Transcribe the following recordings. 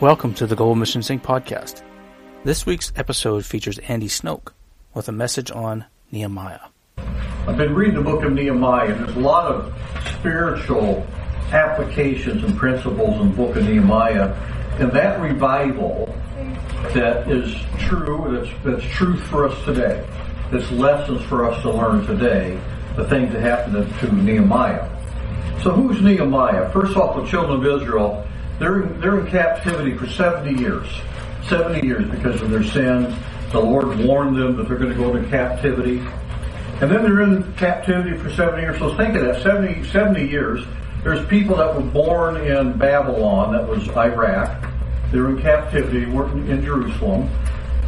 Welcome to the Global Mission Sync podcast. This week's episode features Andy Snoke with a message on Nehemiah. I've been reading the book of Nehemiah, and there's a lot of spiritual applications and principles in the book of Nehemiah. And that revival that is true, that's, that's truth for us today, that's lessons for us to learn today, the things that happened to Nehemiah. So who's Nehemiah? First off, the children of Israel they're in, they're in captivity for 70 years. 70 years because of their sins. The Lord warned them that they're going to go into captivity. And then they're in captivity for 70 years. So think of that 70, 70 years. There's people that were born in Babylon, that was Iraq. They're in captivity, working in Jerusalem.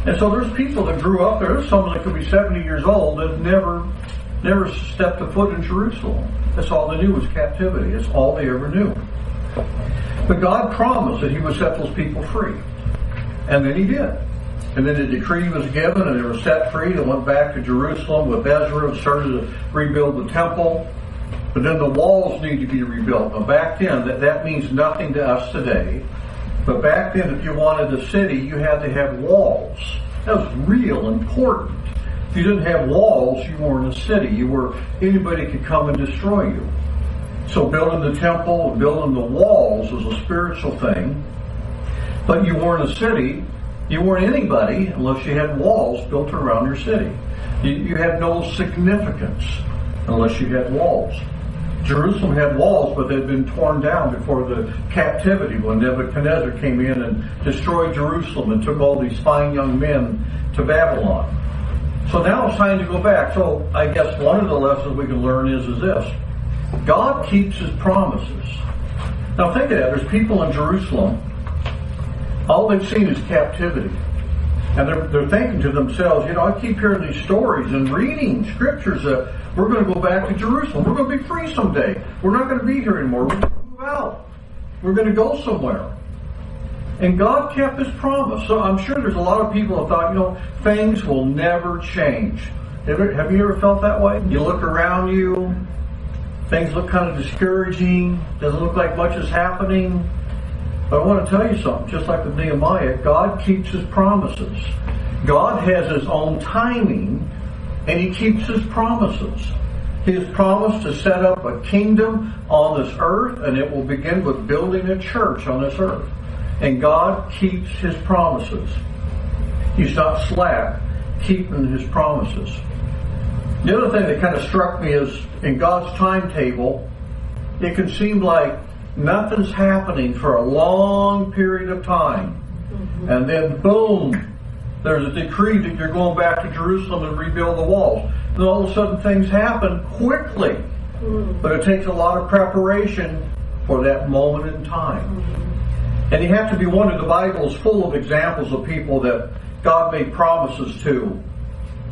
And so there's people that grew up there. There's someone that could be 70 years old that never, never stepped a foot in Jerusalem. That's all they knew was captivity. That's all they ever knew. But God promised that He would set those people free. And then He did. And then the decree was given and they were set free. They went back to Jerusalem with Ezra and started to rebuild the temple. But then the walls need to be rebuilt. Now back then, that, that means nothing to us today. But back then, if you wanted a city, you had to have walls. That was real important. If you didn't have walls, you weren't a city. You were anybody could come and destroy you. So building the temple, and building the walls was a spiritual thing. But you weren't a city. You weren't anybody unless you had walls built around your city. You, you had no significance unless you had walls. Jerusalem had walls, but they'd been torn down before the captivity when Nebuchadnezzar came in and destroyed Jerusalem and took all these fine young men to Babylon. So now it's time to go back. So I guess one of the lessons we can learn is, is this. God keeps his promises. Now think of that. There's people in Jerusalem. All they've seen is captivity. And they're, they're thinking to themselves, you know, I keep hearing these stories and reading scriptures that we're going to go back to Jerusalem. We're going to be free someday. We're not going to be here anymore. We're going to move out. We're going to go somewhere. And God kept his promise. So I'm sure there's a lot of people that thought, you know, things will never change. Have you ever felt that way? You look around you, Things look kind of discouraging. Doesn't look like much is happening. But I want to tell you something. Just like with Nehemiah, God keeps His promises. God has His own timing, and He keeps His promises. He has promised to set up a kingdom on this earth, and it will begin with building a church on this earth. And God keeps His promises. He's not slack keeping His promises. The other thing that kind of struck me is in God's timetable, it can seem like nothing's happening for a long period of time. Mm-hmm. And then boom, there's a decree that you're going back to Jerusalem and rebuild the walls. And all of a sudden things happen quickly. Mm-hmm. But it takes a lot of preparation for that moment in time. Mm-hmm. And you have to be one of the Bible's full of examples of people that God made promises to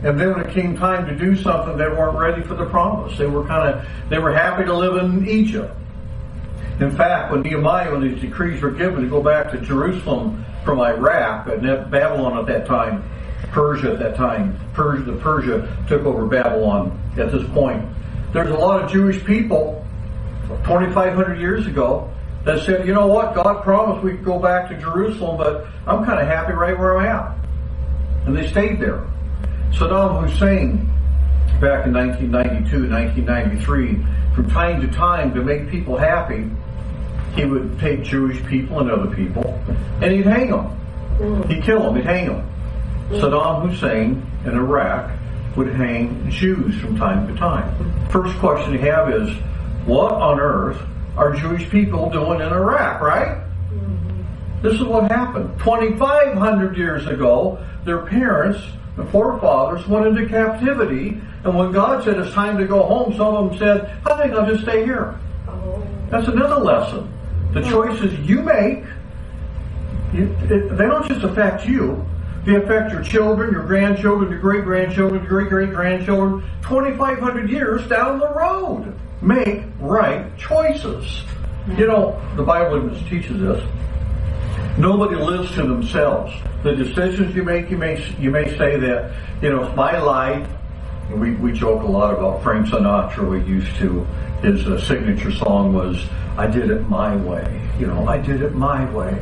and then when it came time to do something, they weren't ready for the promise. They were kind of, they were happy to live in Egypt. In fact, when Nehemiah, when these decrees were given to go back to Jerusalem from Iraq, and Babylon at that time, Persia at that time, Persia, the Persia took over Babylon at this point. There's a lot of Jewish people 2,500 years ago that said, you know what, God promised we could go back to Jerusalem, but I'm kind of happy right where I'm at. And they stayed there. Saddam Hussein, back in 1992, 1993, from time to time to make people happy, he would take Jewish people and other people, and he'd hang them. Mm. He'd kill them, he'd hang them. Mm. Saddam Hussein in Iraq would hang Jews from time to time. First question you have is, what on earth are Jewish people doing in Iraq, right? Mm-hmm. This is what happened. 2,500 years ago, their parents the forefathers went into captivity, and when God said it's time to go home, some of them said, I think I'll just stay here. Oh. That's another lesson. The choices you make, you, it, they don't just affect you. They affect your children, your grandchildren, your great grandchildren, your great great grandchildren, 2,500 years down the road. Make right choices. You know, the Bible teaches us Nobody lives to themselves. The decisions you make, you may you may say that you know it's my life. We we joke a lot about Frank Sinatra. We used to his uh, signature song was "I did it my way." You know, I did it my way.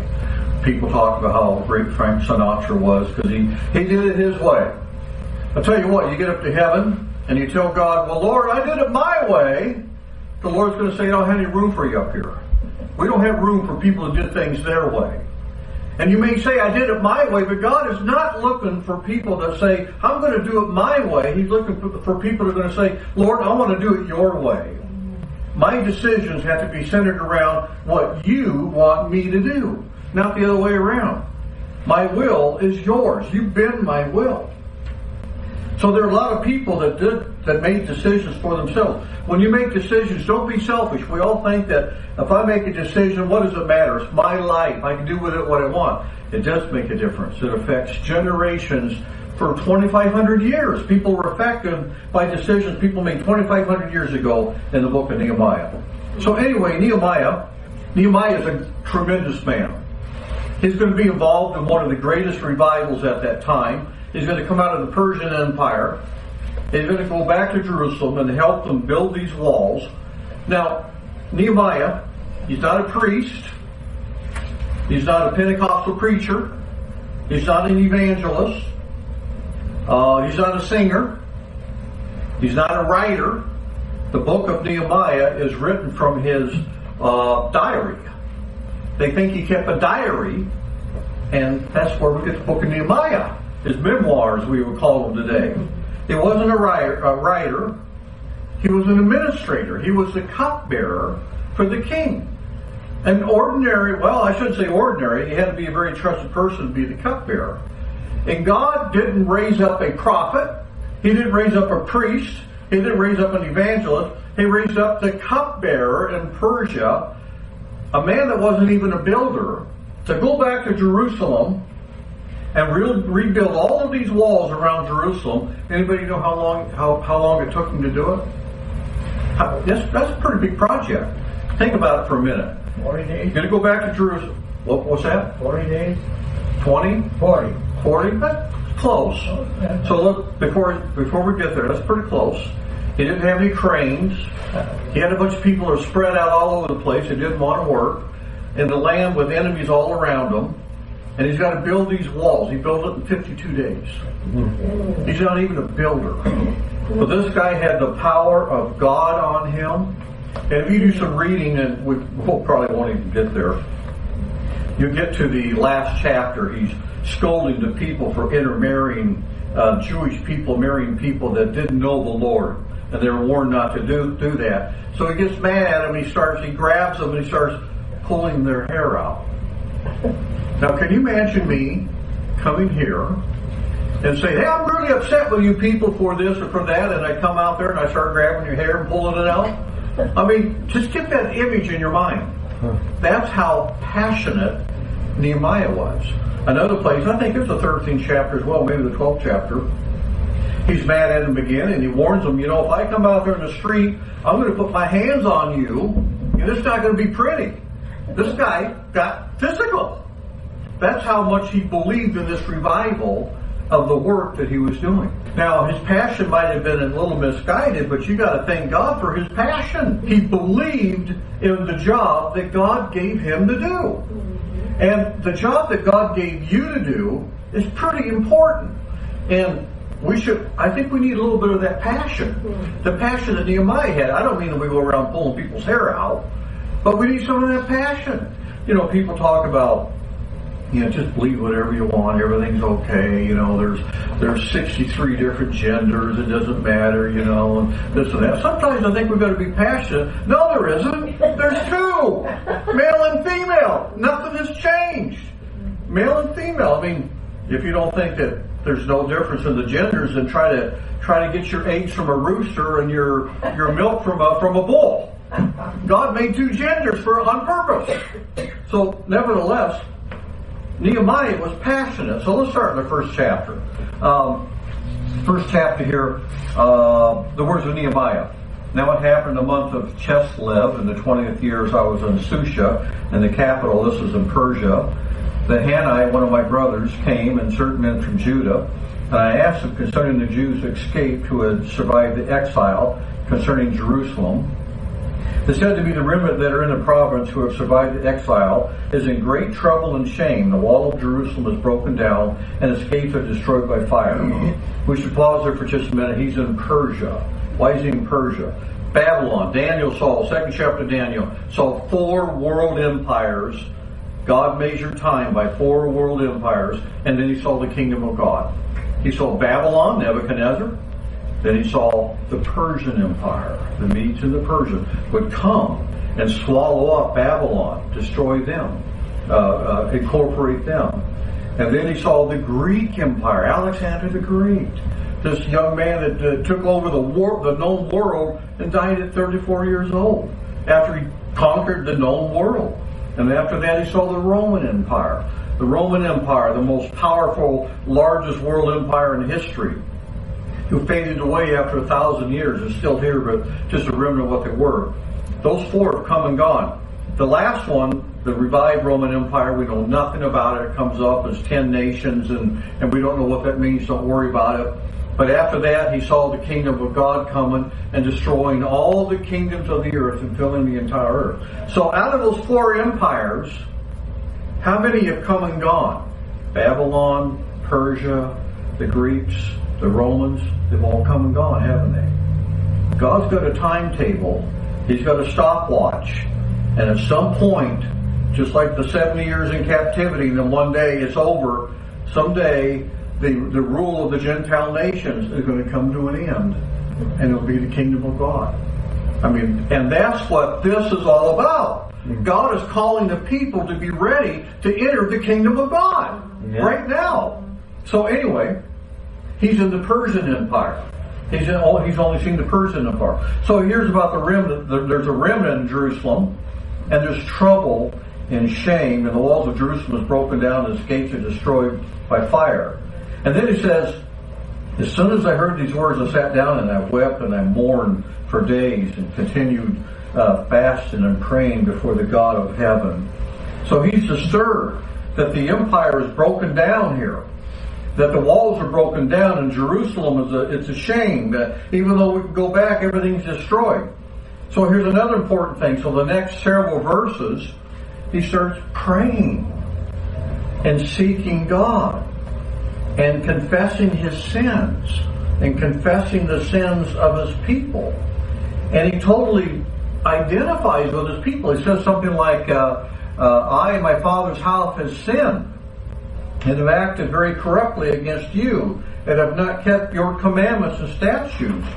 People talk about how great Frank Sinatra was because he he did it his way. I'll tell you what, you get up to heaven and you tell God, "Well, Lord, I did it my way." The Lord's going to say, "I don't have any room for you up here. We don't have room for people to do things their way." And you may say, I did it my way, but God is not looking for people to say, I'm going to do it my way. He's looking for people who are going to say, Lord, I want to do it your way. My decisions have to be centered around what you want me to do, not the other way around. My will is yours. You bend my will. So there are a lot of people that did that made decisions for themselves. When you make decisions, don't be selfish. We all think that if I make a decision, what does it matter? It's my life. I can do with it what I want. It does make a difference. It affects generations for 2,500 years. People were affected by decisions people made 2,500 years ago in the book of Nehemiah. So anyway, Nehemiah, Nehemiah is a tremendous man. He's going to be involved in one of the greatest revivals at that time. He's going to come out of the Persian Empire. He's going to go back to Jerusalem and help them build these walls. Now, Nehemiah, he's not a priest. He's not a Pentecostal preacher. He's not an evangelist. Uh, he's not a singer. He's not a writer. The book of Nehemiah is written from his uh, diary. They think he kept a diary, and that's where we get the book of Nehemiah his memoirs, we would call them today. He wasn't a writer, a writer. He was an administrator. He was the cupbearer for the king. An ordinary, well, I shouldn't say ordinary, he had to be a very trusted person to be the cupbearer. And God didn't raise up a prophet. He didn't raise up a priest. He didn't raise up an evangelist. He raised up the cupbearer in Persia, a man that wasn't even a builder, to go back to Jerusalem and re- rebuild all of these walls around Jerusalem. Anybody know how long how, how long it took him to do it? How, that's, that's a pretty big project. Think about it for a minute. 40 days? You're going to go back to Jerusalem. What, what's that? 40 days? 20? 40. 40? That's close. So look, before, before we get there, that's pretty close. He didn't have any cranes. He had a bunch of people that were spread out all over the place. They didn't want to work. In the land with enemies all around him. And he's got to build these walls. He built it in 52 days. He's not even a builder. But this guy had the power of God on him. And if you do some reading, and we we'll probably won't even get there, you get to the last chapter. He's scolding the people for intermarrying uh, Jewish people, marrying people that didn't know the Lord. And they were warned not to do, do that. So he gets mad at them. He starts, he grabs them and he starts pulling their hair out. Now, can you imagine me coming here and say, hey, I'm really upset with you people for this or for that, and I come out there and I start grabbing your hair and pulling it out? I mean, just get that image in your mind. That's how passionate Nehemiah was. Another place, I think it's the 13th chapter as well, maybe the 12th chapter. He's mad at him again, and he warns him, you know, if I come out there in the street, I'm going to put my hands on you, and it's not going to be pretty. This guy got physical. That's how much he believed in this revival of the work that he was doing. Now, his passion might have been a little misguided, but you got to thank God for his passion. He believed in the job that God gave him to do. And the job that God gave you to do is pretty important. And we should, I think we need a little bit of that passion. The passion that Nehemiah had. I don't mean that we go around pulling people's hair out, but we need some of that passion. You know, people talk about you know, just believe whatever you want. Everything's okay. You know, there's there's 63 different genders. It doesn't matter. You know, and this and that. Sometimes I think we've got to be passionate. No, there isn't. There's two, male and female. Nothing has changed. Male and female. I mean, if you don't think that there's no difference in the genders, then try to try to get your eggs from a rooster and your your milk from a from a bull. God made two genders for on purpose. So, nevertheless, Nehemiah was passionate. So let's start in the first chapter. Um, first chapter here, uh, the words of Nehemiah. Now it happened in the month of Chislev in the 20th year as I was in Susha, in the capital. This is in Persia. the Hanani, one of my brothers, came and certain men from Judah. And I asked them concerning the Jews who escaped who had survived the exile, concerning Jerusalem. They said to be the remnant that are in the province who have survived the exile is in great trouble and shame. The wall of Jerusalem is broken down, and its gates are destroyed by fire. Mm-hmm. We should pause there for just a minute. He's in Persia. Why is he in Persia? Babylon. Daniel saw, second chapter of Daniel, saw four world empires. God measured time by four world empires, and then he saw the kingdom of God. He saw Babylon, Nebuchadnezzar. Then he saw the Persian Empire, the Medes and the Persians would come and swallow up Babylon, destroy them, uh, uh, incorporate them. And then he saw the Greek Empire, Alexander the Great, this young man that uh, took over the war, the known world and died at 34 years old after he conquered the known world. And after that, he saw the Roman Empire. The Roman Empire, the most powerful, largest world empire in history, who faded away after a thousand years, is still here, but just a remnant of what they were. Those four have come and gone. The last one, the revived Roman Empire, we know nothing about it. It comes up as ten nations, and, and we don't know what that means. Don't worry about it. But after that, he saw the kingdom of God coming and destroying all the kingdoms of the earth and filling the entire earth. So out of those four empires, how many have come and gone? Babylon, Persia, the Greeks, the Romans, they've all come and gone, haven't they? God's got a timetable. He's got a stopwatch. And at some point, just like the 70 years in captivity, then one day it's over, someday the, the rule of the Gentile nations is going to come to an end, and it'll be the kingdom of God. I mean, and that's what this is all about. God is calling the people to be ready to enter the kingdom of God yeah. right now. So anyway, he's in the Persian Empire. He's in, he's only seen the Persian Empire. So he hears about the remnant. There's a remnant in Jerusalem, and there's trouble and shame, and the walls of Jerusalem is broken down, and its gates are destroyed by fire. And then he says, As soon as I heard these words, I sat down and I wept and I mourned for days and continued uh, fasting and praying before the God of heaven. So he's disturbed that the empire is broken down here. That the walls are broken down and Jerusalem is a, it's a shame that even though we go back, everything's destroyed. So here's another important thing. So the next several verses, he starts praying and seeking God and confessing his sins and confessing the sins of his people. And he totally identifies with his people. He says something like, uh, uh, I and my father's house have sinned and have acted very corruptly against you and have not kept your commandments and statutes.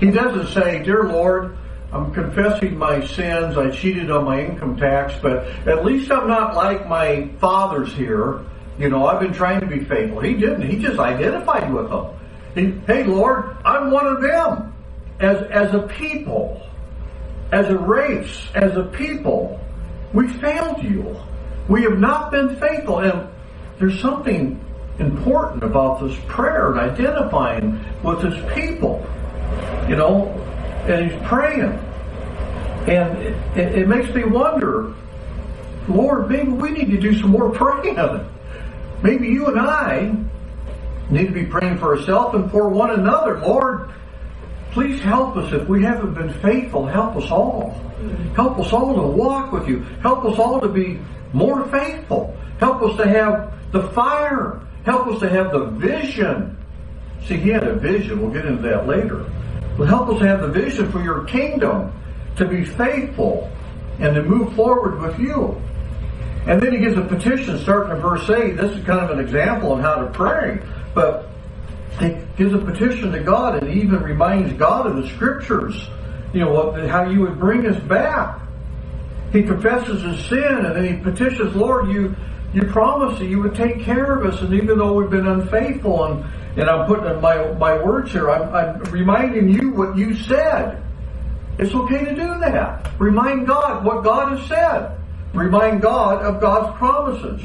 He doesn't say, Dear Lord, I'm confessing my sins. I cheated on my income tax, but at least I'm not like my fathers here you know, I've been trying to be faithful. He didn't. He just identified with them. He, hey, Lord, I'm one of them. As, as a people, as a race, as a people, we failed you. We have not been faithful. And there's something important about this prayer and identifying with his people. You know, and he's praying. And it, it, it makes me wonder, Lord, maybe we need to do some more praying. Maybe you and I need to be praying for ourselves and for one another. Lord, please help us if we haven't been faithful. Help us all. Help us all to walk with you. Help us all to be more faithful. Help us to have the fire. Help us to have the vision. See, he had a vision. We'll get into that later. But help us to have the vision for your kingdom, to be faithful, and to move forward with you. And then he gives a petition starting in verse 8. This is kind of an example of how to pray. But he gives a petition to God and even reminds God of the scriptures, you know, what, how you would bring us back. He confesses his sin and then he petitions, Lord, you you promised that you would take care of us, and even though we've been unfaithful, and, and I'm putting my, my words here, I'm, I'm reminding you what you said. It's okay to do that. Remind God what God has said. Remind God of God's promises.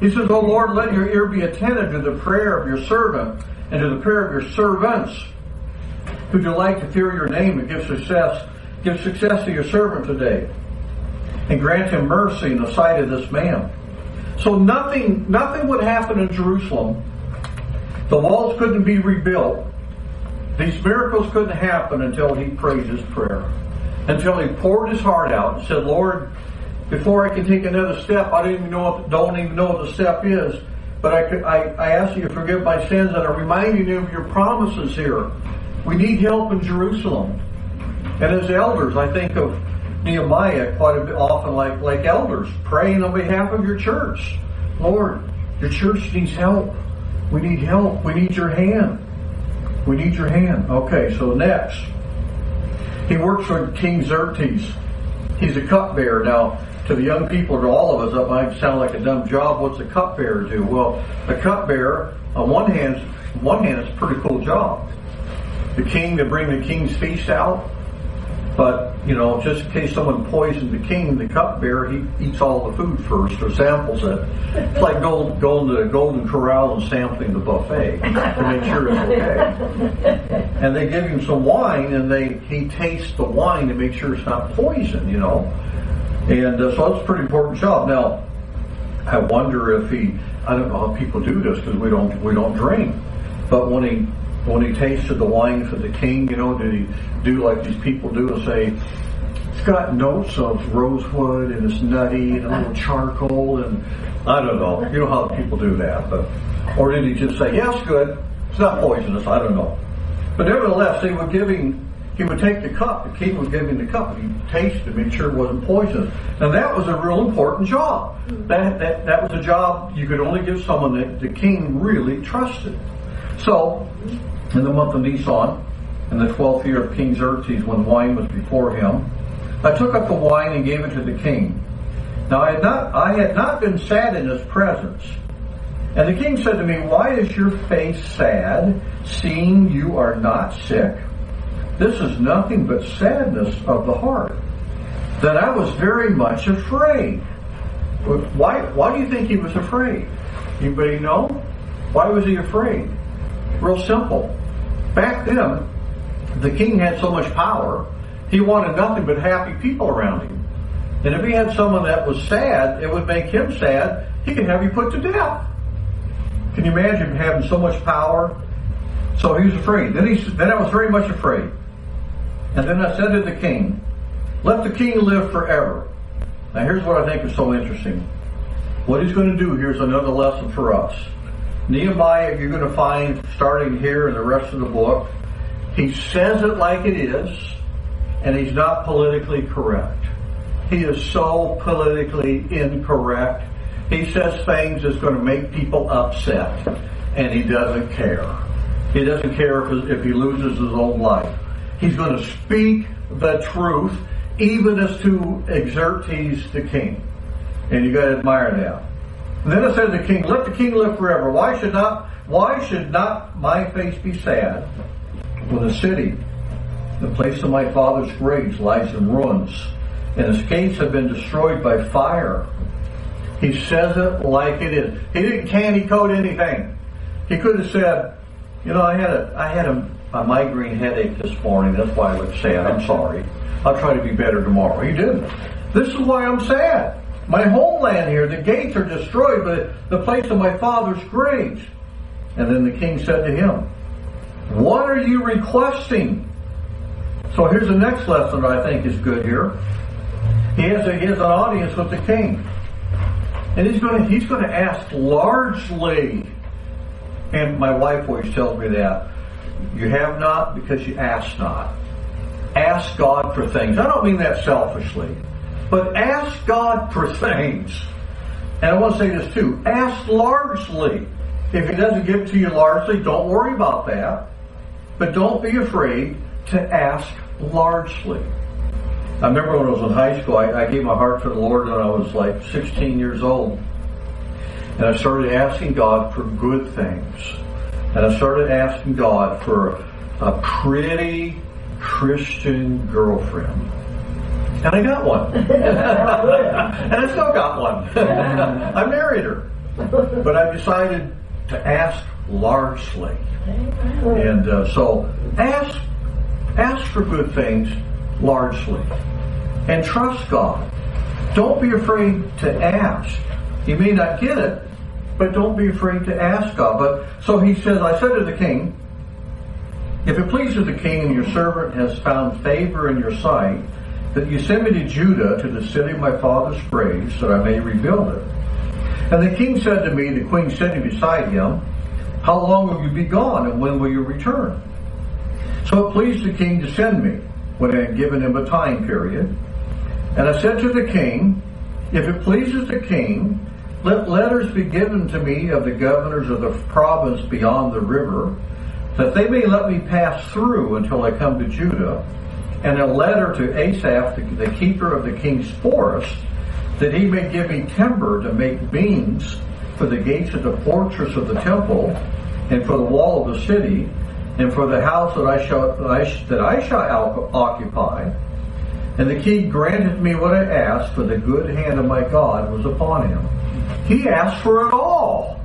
He says, O Lord, let your ear be attentive to the prayer of your servant and to the prayer of your servants who delight to fear your name and give success, give success to your servant today. And grant him mercy in the sight of this man. So nothing, nothing would happen in Jerusalem. The walls couldn't be rebuilt. These miracles couldn't happen until he prayed his prayer. Until he poured his heart out and said, Lord, before I can take another step, I don't even know what, don't even know what the step is. But I, I, I ask you to forgive my sins and I'm reminding you of your promises here. We need help in Jerusalem. And as elders, I think of Nehemiah quite bit often like, like elders, praying on behalf of your church. Lord, your church needs help. We need help. We need your hand. We need your hand. Okay, so next. He works for King Xerxes. He's a cupbearer. Now, to the young people, to all of us, that might sound like a dumb job. What's a cupbearer do? Well, a cupbearer, on one hand, on one hand, it's a pretty cool job. The king to bring the king's feast out, but, you know, just in case someone poisoned the king, the cupbearer, he eats all the food first or samples it. It's like going, going to the Golden Corral and sampling the buffet to make sure it's okay. And they give him some wine and they he tastes the wine to make sure it's not poison, you know. And uh, so it's a pretty important job. Now, I wonder if he, I don't know how people do this because we don't, we don't drink. But when he when he tasted the wine for the king, you know, did he do like these people do and say, it's got notes of rosewood and it's nutty and a little uh-huh. charcoal and I don't know. You know how people do that, but or did he just say, yes, good, it's not poisonous, I don't know. But nevertheless, they were giving he would take the cup, the king would give him the cup, and He tasted to make sure it wasn't poisonous. And that was a real important job. Hmm. That, that, that was a job you could only give someone that the king really trusted. So, in the month of Nisan, in the twelfth year of King Xerxes, when wine was before him, I took up the wine and gave it to the king. Now I had not, I had not been sad in his presence. And the king said to me, Why is your face sad, seeing you are not sick? This is nothing but sadness of the heart. Then I was very much afraid. Why, why do you think he was afraid? Anybody know? Why was he afraid? Real simple. Back then, the king had so much power, he wanted nothing but happy people around him. And if he had someone that was sad, it would make him sad. He could have you put to death. Can you imagine having so much power? So he was afraid. Then he then I was very much afraid. And then I said to the king, Let the king live forever. Now here's what I think is so interesting. What he's going to do here's another lesson for us. Nehemiah, you're going to find starting here in the rest of the book, he says it like it is, and he's not politically correct. He is so politically incorrect. He says things that's going to make people upset, and he doesn't care. He doesn't care if, if he loses his own life. He's going to speak the truth, even as to Xerxes the king. And you got to admire that. Then it says the king, let the king live forever. Why should not, why should not my face be sad when the city, the place of my father's graves, lies in ruins, and its gates have been destroyed by fire? He says it like it is. He didn't candy coat anything. He could have said, you know, I had a, I had a, a migraine headache this morning. That's why I look sad. I'm sorry. I'll try to be better tomorrow. He didn't. This is why I'm sad. My homeland here, the gates are destroyed, but the place of my father's graves. And then the king said to him, What are you requesting? So here's the next lesson that I think is good here. He has, a, he has an audience with the king. And he's going he's going to ask largely, and my wife always tells me that, you have not because you ask not. Ask God for things. I don't mean that selfishly. But ask God for things. And I want to say this too. Ask largely. If He doesn't give to you largely, don't worry about that. But don't be afraid to ask largely. I remember when I was in high school, I, I gave my heart to the Lord when I was like 16 years old. And I started asking God for good things. And I started asking God for a pretty Christian girlfriend. And I got one. and I still got one. I married her. But I decided to ask largely. And uh, so ask, ask for good things largely. And trust God. Don't be afraid to ask. You may not get it, but don't be afraid to ask God. But so he says, I said to the king, if it pleases the king and your servant has found favor in your sight, that you send me to Judah, to the city of my father's graves, that I may rebuild it. And the king said to me, the queen sitting beside him, How long will you be gone, and when will you return? So it pleased the king to send me, when I had given him a time period. And I said to the king, If it pleases the king, let letters be given to me of the governors of the province beyond the river, that they may let me pass through until I come to Judah, and a letter to Asaph, the, the keeper of the king's forest, that he may give me timber to make beams for the gates of the fortress of the temple, and for the wall of the city, and for the house that I shall that I, that I shall occupy. And the king granted me what I asked, for the good hand of my God was upon him. He asked for it all.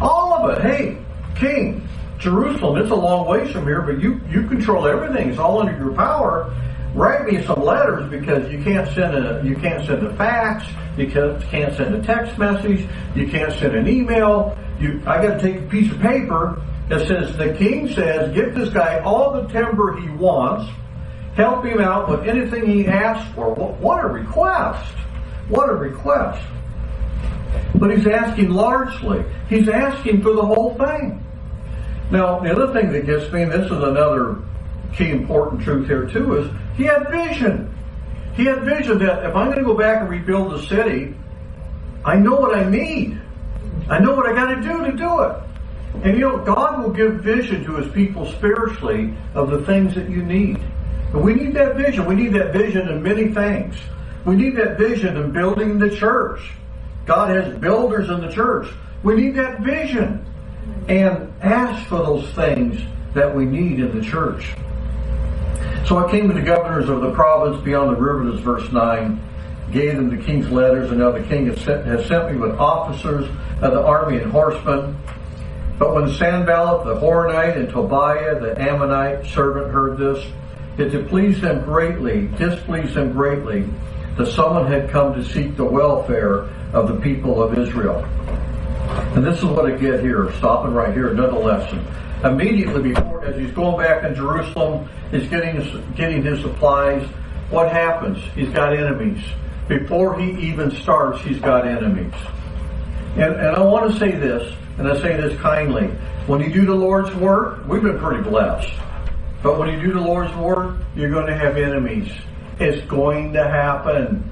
All of it. Hey, king, Jerusalem, it's a long ways from here, but you, you control everything. It's all under your power. Write me some letters because you can't send a you can't send a fax, you can't, can't send a text message, you can't send an email. You I got to take a piece of paper that says the king says give this guy all the timber he wants, help him out with anything he asks for. What, what a request! What a request! But he's asking largely. He's asking for the whole thing. Now, the other thing that gets me, and this is another key important truth here too, is he had vision. He had vision that if I'm going to go back and rebuild the city, I know what I need. I know what I got to do to do it. And you know, God will give vision to his people spiritually of the things that you need. But we need that vision. We need that vision in many things. We need that vision in building the church. God has builders in the church. We need that vision and ask for those things that we need in the church. So I came to the governors of the province beyond the river, this verse 9, gave them the king's letters, and now the king has sent, has sent me with officers of the army and horsemen. But when Sanballat the Horonite and Tobiah the Ammonite servant heard this, it pleased them greatly, displeased them greatly, that someone had come to seek the welfare of the people of Israel. And this is what I get here, stopping right here, another lesson. Immediately before, as he's going back in Jerusalem, he's getting his, getting his supplies. What happens? He's got enemies. Before he even starts, he's got enemies. And, and I want to say this, and I say this kindly. When you do the Lord's work, we've been pretty blessed. But when you do the Lord's work, you're going to have enemies. It's going to happen.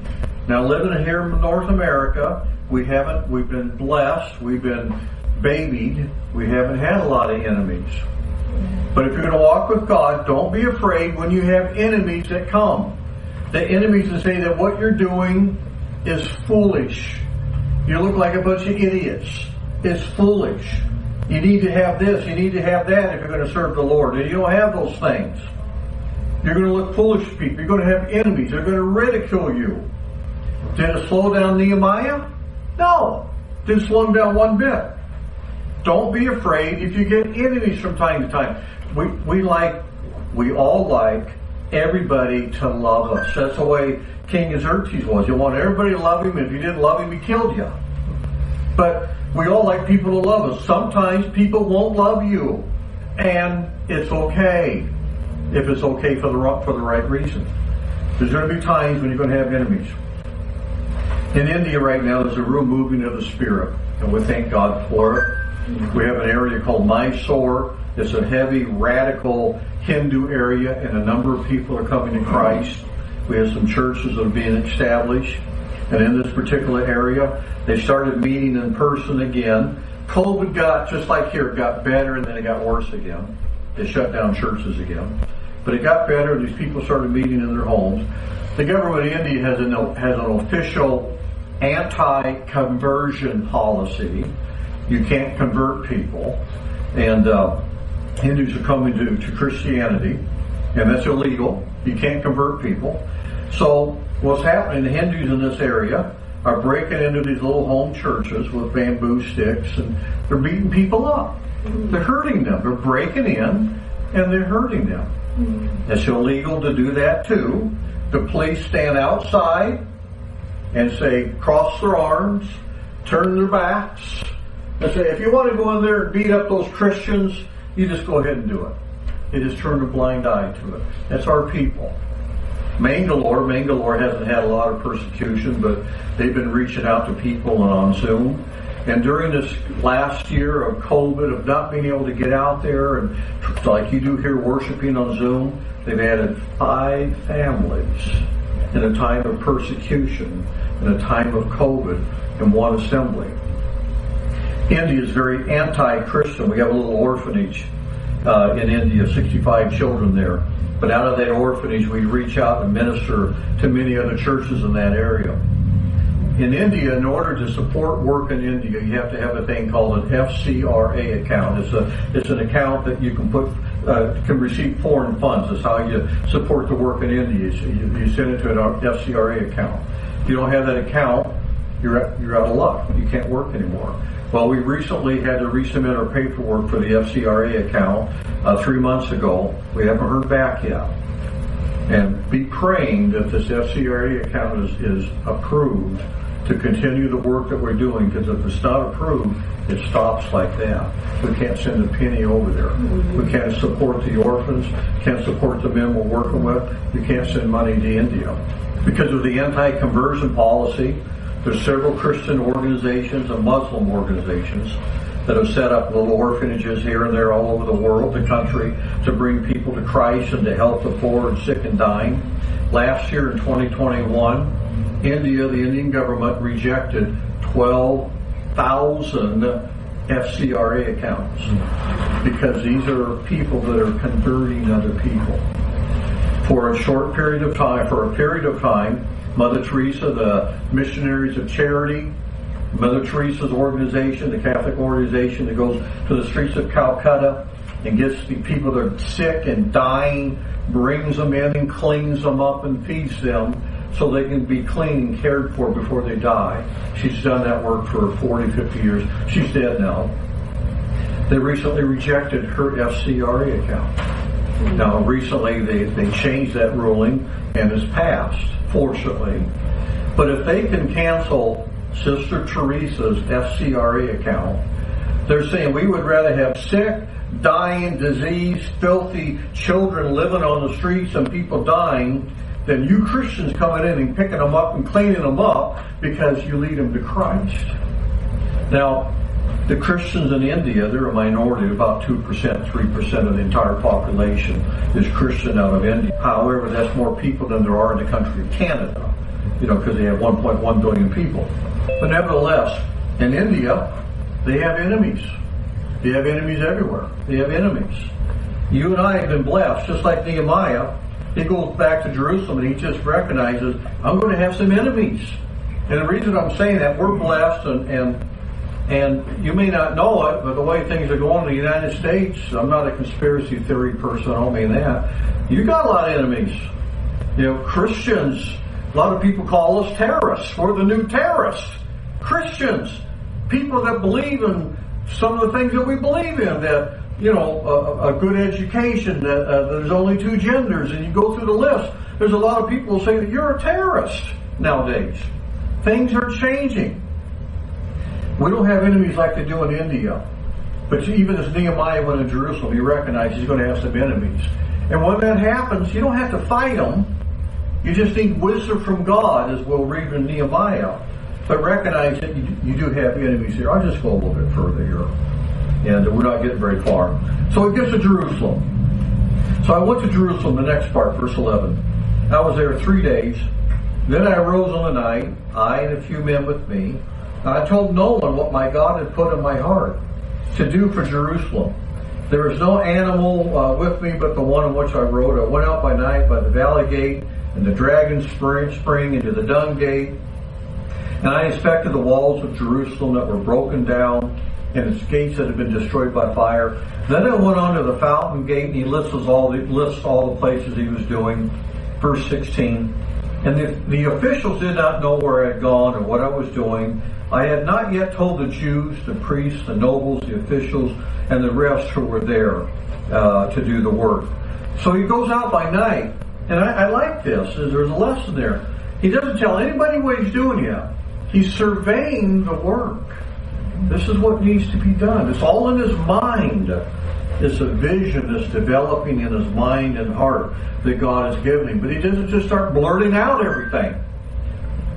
Now, living here in North America, we haven't, we've been blessed, we've been babied, we haven't had a lot of enemies. But if you're going to walk with God, don't be afraid when you have enemies that come. The enemies that say that what you're doing is foolish. You look like a bunch of idiots. It's foolish. You need to have this, you need to have that if you're going to serve the Lord. And you don't have those things. You're going to look foolish to people. You're going to have enemies. They're going to ridicule you. Did it slow down Nehemiah? No. Didn't slow him down one bit. Don't be afraid if you get enemies from time to time. We, we like, we all like everybody to love us. That's the way King Xerxes was. You want everybody to love him. If you didn't love him, he killed you. But we all like people to love us. Sometimes people won't love you. And it's okay if it's okay for the, for the right reason. There's going to be times when you're going to have enemies. In India right now, there's a real moving of the spirit, and we thank God for it. We have an area called Mysore. It's a heavy, radical Hindu area, and a number of people are coming to Christ. We have some churches that are being established. And in this particular area, they started meeting in person again. COVID got, just like here, it got better and then it got worse again. They shut down churches again. But it got better. These people started meeting in their homes. The government of India has an, has an official anti-conversion policy. You can't convert people, and uh, Hindus are coming to, to Christianity, and that's illegal. You can't convert people. So what's happening? The Hindus in this area are breaking into these little home churches with bamboo sticks, and they're beating people up. They're hurting them. They're breaking in, and they're hurting them. It's illegal to do that too. The police stand outside and say, cross their arms, turn their backs and say, if you want to go in there and beat up those Christians, you just go ahead and do it. It has turned a blind eye to it. That's our people. Mangalore, Mangalore hasn't had a lot of persecution, but they've been reaching out to people on Zoom. And during this last year of COVID, of not being able to get out there and like you do here worshiping on Zoom, they've added five families in a time of persecution, in a time of COVID, in one assembly. India is very anti-Christian. We have a little orphanage uh, in India, 65 children there. But out of that orphanage, we reach out and minister to many other churches in that area. In India, in order to support work in India, you have to have a thing called an FCRA account. It's a it's an account that you can put uh, can receive foreign funds. That's how you support the work in India. You, you send it to an FCRA account. If you don't have that account, you're you're out of luck. You can't work anymore. Well, we recently had to resubmit our paperwork for the FCRA account uh, three months ago. We haven't heard back yet. And be praying that this FCRA account is, is approved to continue the work that we're doing because if it's not approved, it stops like that. We can't send a penny over there. We can't support the orphans, can't support the men we're working with. We can't send money to India. Because of the anti-conversion policy, there's several Christian organizations and Muslim organizations that have set up little orphanages here and there all over the world, the country, to bring people to Christ and to help the poor and sick and dying. Last year in 2021, India, the Indian government rejected 12,000 FCRA accounts because these are people that are converting other people. For a short period of time, for a period of time, Mother Teresa, the Missionaries of Charity, Mother Teresa's organization, the Catholic organization that goes to the streets of Calcutta and gets the people that are sick and dying, brings them in and cleans them up and feeds them so they can be clean and cared for before they die. She's done that work for 40, 50 years. She's dead now. They recently rejected her FCRA account. Now, recently they, they changed that ruling and it's passed fortunately. But if they can cancel Sister Teresa's FCRA account, they're saying we would rather have sick, dying, diseased, filthy children living on the streets and people dying than you Christians coming in and picking them up and cleaning them up because you lead them to Christ. Now, the Christians in India, they're a minority, about 2%, 3% of the entire population is Christian out of India. However, that's more people than there are in the country of Canada, you know, because they have 1.1 billion people. But nevertheless, in India, they have enemies. They have enemies everywhere. They have enemies. You and I have been blessed, just like Nehemiah. He goes back to Jerusalem and he just recognizes, I'm going to have some enemies. And the reason I'm saying that, we're blessed and, and and you may not know it, but the way things are going in the United States, I'm not a conspiracy theory person, I don't mean that. You got a lot of enemies. You know, Christians, a lot of people call us terrorists. We're the new terrorists. Christians, people that believe in some of the things that we believe in, that, you know, a, a good education, that uh, there's only two genders, and you go through the list. There's a lot of people who say that you're a terrorist nowadays. Things are changing. We don't have enemies like they do in India. But even as Nehemiah went to Jerusalem, he recognized he's going to have some enemies. And when that happens, you don't have to fight them. You just need wisdom from God, as we'll read in Nehemiah. But recognize that you, do have enemies here. I'll just go a little bit further here. And we're not getting very far. So it gets to Jerusalem. So I went to Jerusalem, the next part, verse 11. I was there three days. Then I arose on the night, I and a few men with me, I told no one what my God had put in my heart to do for Jerusalem. There was no animal uh, with me but the one on which I rode. I went out by night by the valley gate and the dragon spring, spring into the dung gate. And I inspected the walls of Jerusalem that were broken down and its gates that had been destroyed by fire. Then I went on to the fountain gate and he lists all the, lists all the places he was doing. Verse 16. And the, the officials did not know where I had gone or what I was doing. I had not yet told the Jews, the priests, the nobles, the officials, and the rest who were there uh, to do the work. So he goes out by night, and I, I like this. There's a lesson there. He doesn't tell anybody what he's doing yet. He's surveying the work. This is what needs to be done. It's all in his mind. It's a vision that's developing in his mind and heart that God has given him. But he doesn't just start blurting out everything.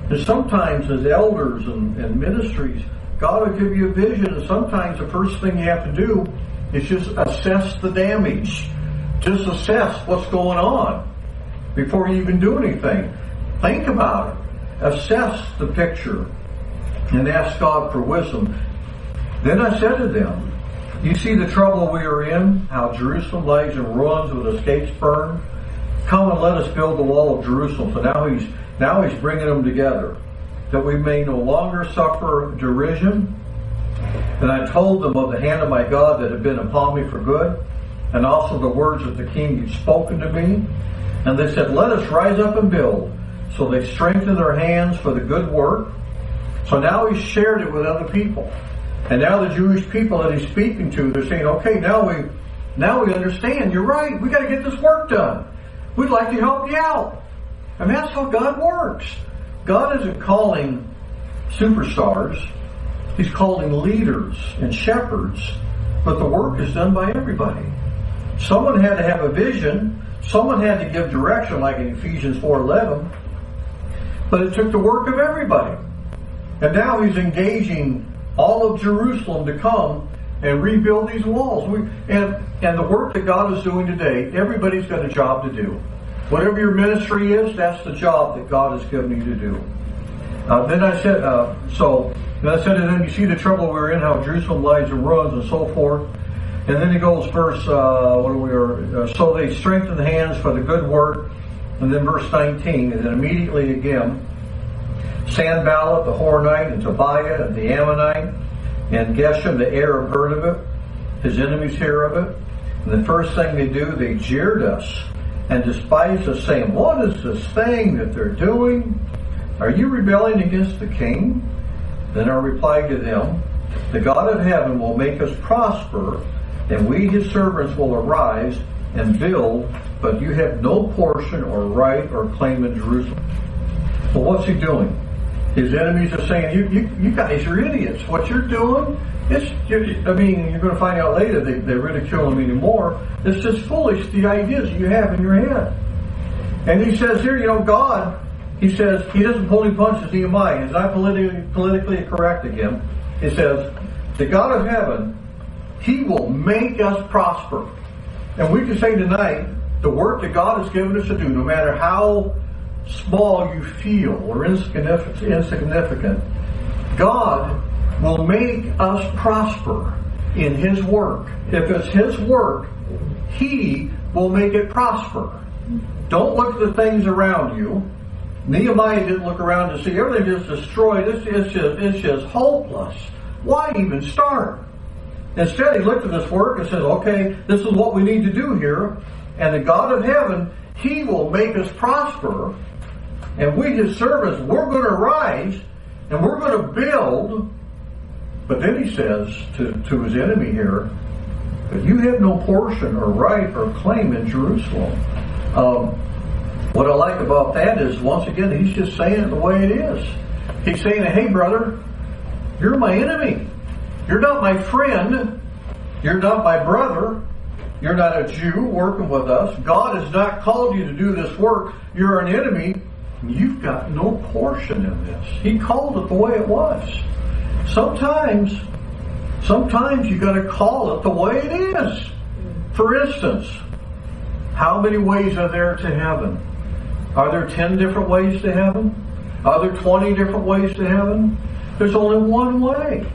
And sometimes as elders and, and ministries, God will give you a vision, and sometimes the first thing you have to do is just assess the damage. Just assess what's going on before you even do anything. Think about it. Assess the picture and ask God for wisdom. Then I said to them, You see the trouble we are in, how Jerusalem lays in ruins with its gates burned? Come and let us build the wall of Jerusalem. So now he's now he's bringing them together, that we may no longer suffer derision. And I told them of the hand of my God that had been upon me for good, and also the words that the king had spoken to me. And they said, Let us rise up and build. So they strengthened their hands for the good work. So now he's shared it with other people. And now the Jewish people that he's speaking to, they're saying, okay, now we, now we understand. You're right. We got to get this work done. We'd like to help you out. And that's how God works. God isn't calling superstars. He's calling leaders and shepherds. But the work is done by everybody. Someone had to have a vision. Someone had to give direction, like in Ephesians 4.11. But it took the work of everybody. And now he's engaging all of Jerusalem to come and rebuild these walls. We, and, and the work that God is doing today, everybody's got a job to do. Whatever your ministry is, that's the job that God has given you to do. Uh, then I said, uh, so, then I said, and then you see the trouble we're in, how Jerusalem lies in ruins and so forth. And then he goes verse, uh, what are we, are, uh, so they strengthen the hands for the good work. And then verse 19, and then immediately again, Sanballat the Horonite and Tobiah and the Ammonite and Geshem the Arab heard of it. His enemies hear of it. And the first thing they do, they jeered us and despised us, saying, What is this thing that they're doing? Are you rebelling against the king? Then I replied to them, The God of heaven will make us prosper, and we his servants will arise and build, but you have no portion or right or claim in Jerusalem. Well, what's he doing? His enemies are saying, you, you, you guys are idiots. What you're doing, it's, I mean, you're going to find out later they, they ridicule him anymore. It's just foolish, the ideas you have in your head. And he says here, you know, God, he says, he doesn't pull any punches, Nehemiah. He's not politically, politically correct again. He says, the God of heaven, he will make us prosper. And we can say tonight, the work that God has given us to do, no matter how small you feel or insignificant, God will make us prosper in His work. If it's His work, He will make it prosper. Don't look at the things around you. Nehemiah didn't look around to see everything just destroyed. It's, it's, just, it's just hopeless. Why even start? Instead, he looked at this work and says, okay, this is what we need to do here. And the God of heaven, He will make us prosper and we, his servants, we're going to rise and we're going to build. But then he says to, to his enemy here, but you have no portion or right or claim in Jerusalem. Um, what I like about that is, once again, he's just saying it the way it is. He's saying, hey, brother, you're my enemy. You're not my friend. You're not my brother. You're not a Jew working with us. God has not called you to do this work. You're an enemy. You've got no portion in this. He called it the way it was. Sometimes, sometimes you got to call it the way it is. For instance, how many ways are there to heaven? Are there 10 different ways to heaven? Are there 20 different ways to heaven? There's only one way.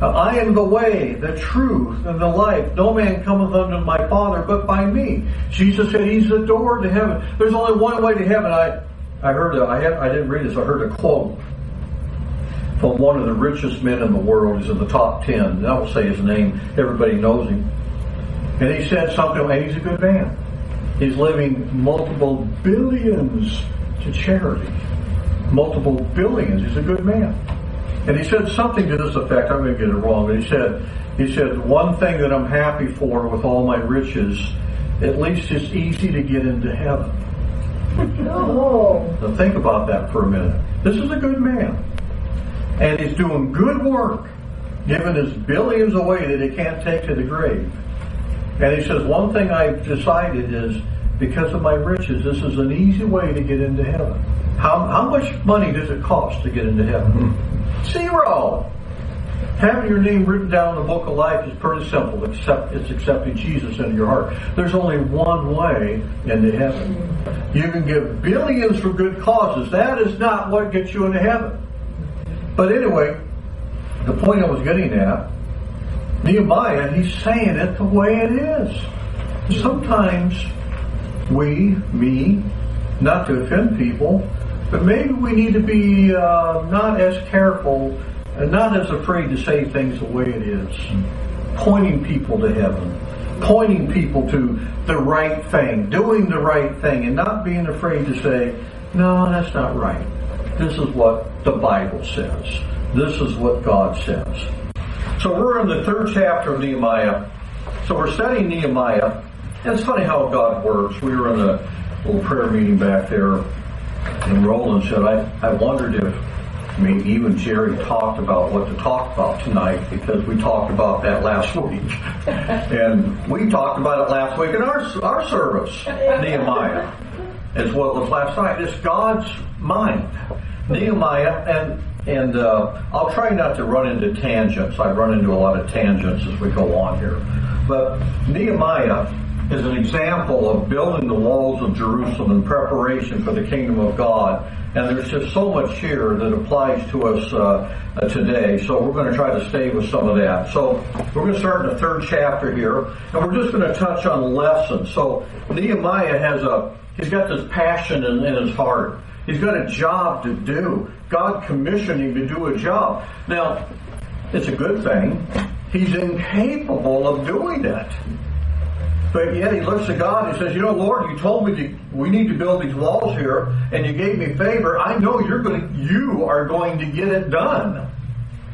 I am the way, the truth, and the life. No man cometh unto my Father but by me. Jesus said he's the door to heaven. There's only one way to heaven. I, I heard, a, I, had, I didn't read this, I heard a quote from one of the richest men in the world. He's in the top 10. I won't say his name, everybody knows him. And he said something, and he's a good man. He's leaving multiple billions to charity. Multiple billions. He's a good man. And he said something to this effect. I'm going to get it wrong, but he said, he said, one thing that I'm happy for with all my riches, at least it's easy to get into heaven. Oh. Now think about that for a minute. This is a good man. And he's doing good work, giving his billions away that he can't take to the grave. And he says, one thing I've decided is because of my riches, this is an easy way to get into heaven. How, how much money does it cost to get into heaven? Zero. Having your name written down in the book of life is pretty simple. Except it's accepting Jesus into your heart. There's only one way into heaven. You can give billions for good causes. That is not what gets you into heaven. But anyway, the point I was getting at, Nehemiah, he's saying it the way it is. Sometimes we, me, not to offend people, but maybe we need to be uh, not as careful and not as afraid to say things the way it is. Pointing people to heaven, pointing people to the right thing, doing the right thing, and not being afraid to say, no, that's not right. This is what the Bible says. This is what God says. So we're in the third chapter of Nehemiah. So we're studying Nehemiah. And it's funny how God works. We were in a little prayer meeting back there, and Roland said, I, I wondered if I mean, even Jerry talked about what to talk about tonight because we talked about that last week. and we talked about it last week in our, our service, Nehemiah, as well as last night. It's God's mind. Nehemiah, and and uh, I'll try not to run into tangents. I run into a lot of tangents as we go on here. But Nehemiah is an example of building the walls of Jerusalem in preparation for the kingdom of God. And there's just so much here that applies to us uh, uh, today. So we're going to try to stay with some of that. So we're going to start in the third chapter here, and we're just going to touch on lessons. So Nehemiah has a he's got this passion in, in his heart. He's got a job to do. God commissioned him to do a job. Now, it's a good thing. He's incapable of doing it. But yet he looks to God and says, "You know, Lord, you told me to, we need to build these walls here, and you gave me favor. I know you're going to, you are going to get it done,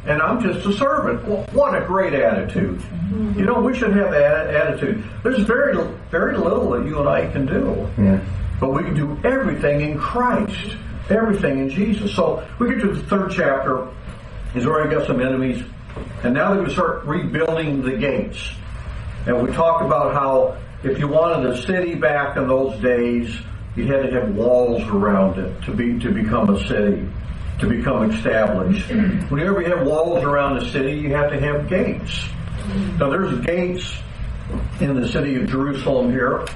and I'm just a servant." Well, what a great attitude! Mm-hmm. You know, we should have that attitude. There's very, very little that you and I can do, yeah. but we can do everything in Christ, everything in Jesus. So we get to the third chapter. He's already got some enemies, and now they're going to start rebuilding the gates. And we talk about how if you wanted a city back in those days, you had to have walls around it to be to become a city, to become established. Whenever you have walls around a city, you have to have gates. Now there's gates in the city of Jerusalem here,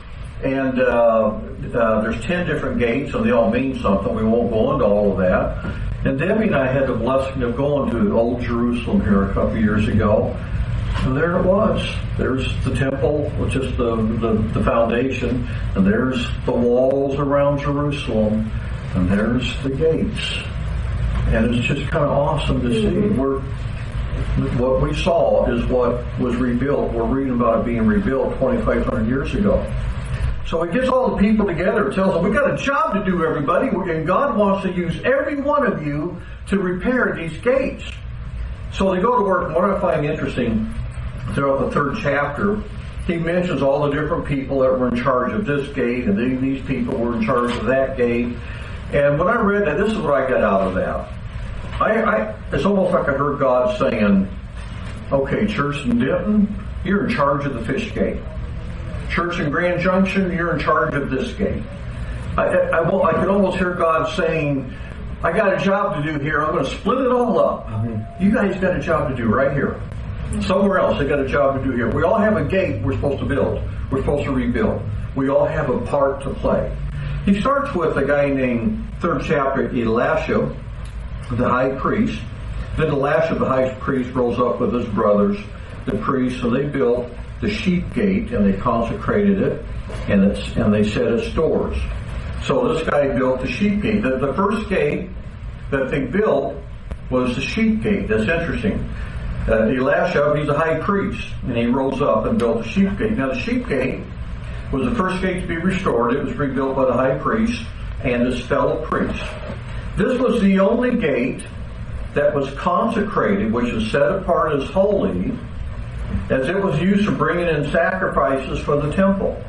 and uh, uh, there's ten different gates, and they all mean something. We won't go into all of that. And Debbie and I had the blessing of going to Old Jerusalem here a couple years ago. And there it was. There's the temple, which is the, the, the, foundation, and there's the walls around Jerusalem, and there's the gates. And it's just kind of awesome to see. Mm-hmm. We're, what we saw is what was rebuilt. We're reading about it being rebuilt 2,500 years ago. So he gets all the people together, and tells them, we've got a job to do, everybody, and God wants to use every one of you to repair these gates. So they go to work. What I find interesting throughout the third chapter, he mentions all the different people that were in charge of this gate, and these people were in charge of that gate. And when I read that, this is what I got out of that. I, I it's almost like I heard God saying, "Okay, Church in Denton, you're in charge of the fish gate. Church in Grand Junction, you're in charge of this gate." I, I, I, I could almost hear God saying, I got a job to do here. I'm going to split it all up. Mm-hmm. You guys got a job to do right here. Somewhere else, they got a job to do here. We all have a gate we're supposed to build. We're supposed to rebuild. We all have a part to play. He starts with a guy named, third chapter, Elisha, the high priest. Then Elisha, the high priest, rolls up with his brothers, the priests, and they built the sheep gate and they consecrated it and, it's, and they set as stores. So this guy built the sheep gate. The, the first gate that they built was the sheep gate. That's interesting uh, Elisha, he's a high priest, and he rose up and built the sheep gate. Now, the sheep gate was the first gate to be restored. It was rebuilt by the high priest and his fellow priests. This was the only gate that was consecrated, which is set apart as holy, as it was used for bringing in sacrifices for the temple.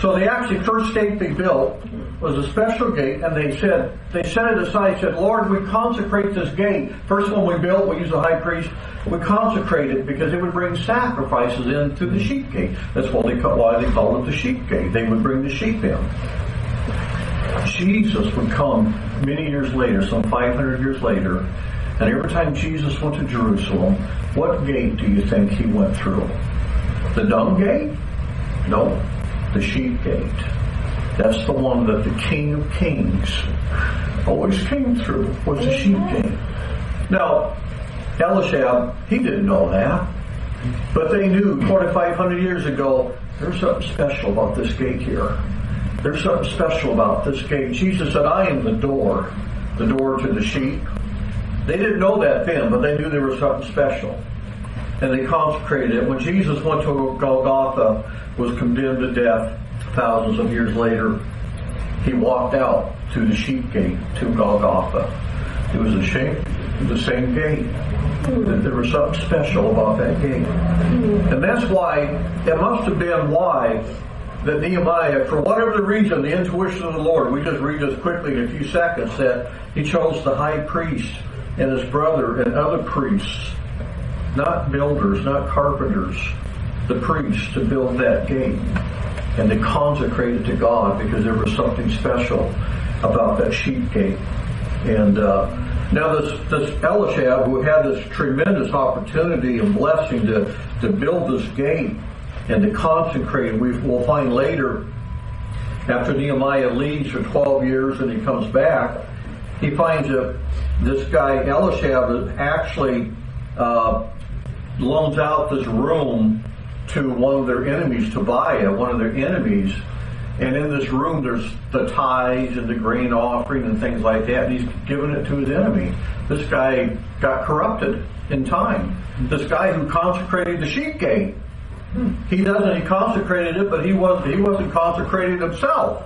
So the actually first gate they built was a special gate, and they said they set it aside. Said, "Lord, we consecrate this gate. First one we built, we used the high priest. We consecrate it because it would bring sacrifices in through the sheep gate. That's why they why they called it the sheep gate. They would bring the sheep in. Jesus would come many years later, some 500 years later, and every time Jesus went to Jerusalem, what gate do you think he went through? The dung gate? No, the sheep gate. That's the one that the King of Kings always came through, was the sheep gate. Now, Eliashib, he didn't know that. But they knew 2,500 years ago, there's something special about this gate here. There's something special about this gate. Jesus said, I am the door, the door to the sheep. They didn't know that then, but they knew there was something special. And they consecrated it. When Jesus went to Golgotha, was condemned to death thousands of years later, he walked out to the sheep gate to Golgotha. It was a shape, the same gate. Hmm. There was something special about that gate. Hmm. And that's why, it must have been why that Nehemiah, for whatever the reason, the intuition of the Lord, we just read this quickly in a few seconds, that he chose the high priest and his brother and other priests, not builders, not carpenters, the priests to build that gate and to consecrate it to God because there was something special about that sheep gate. And uh, now this this Eliashib, who had this tremendous opportunity and blessing to to build this gate and to consecrate, we will find later after Nehemiah leaves for 12 years and he comes back, he finds that this guy Eliashib actually uh, loans out this room to one of their enemies, Tobiah, one of their enemies. And in this room, there's the tithes and the grain offering and things like that. And he's giving it to his enemy. This guy got corrupted in time. This guy who consecrated the sheep gate. He doesn't. He consecrated it, but he wasn't. he wasn't consecrated himself.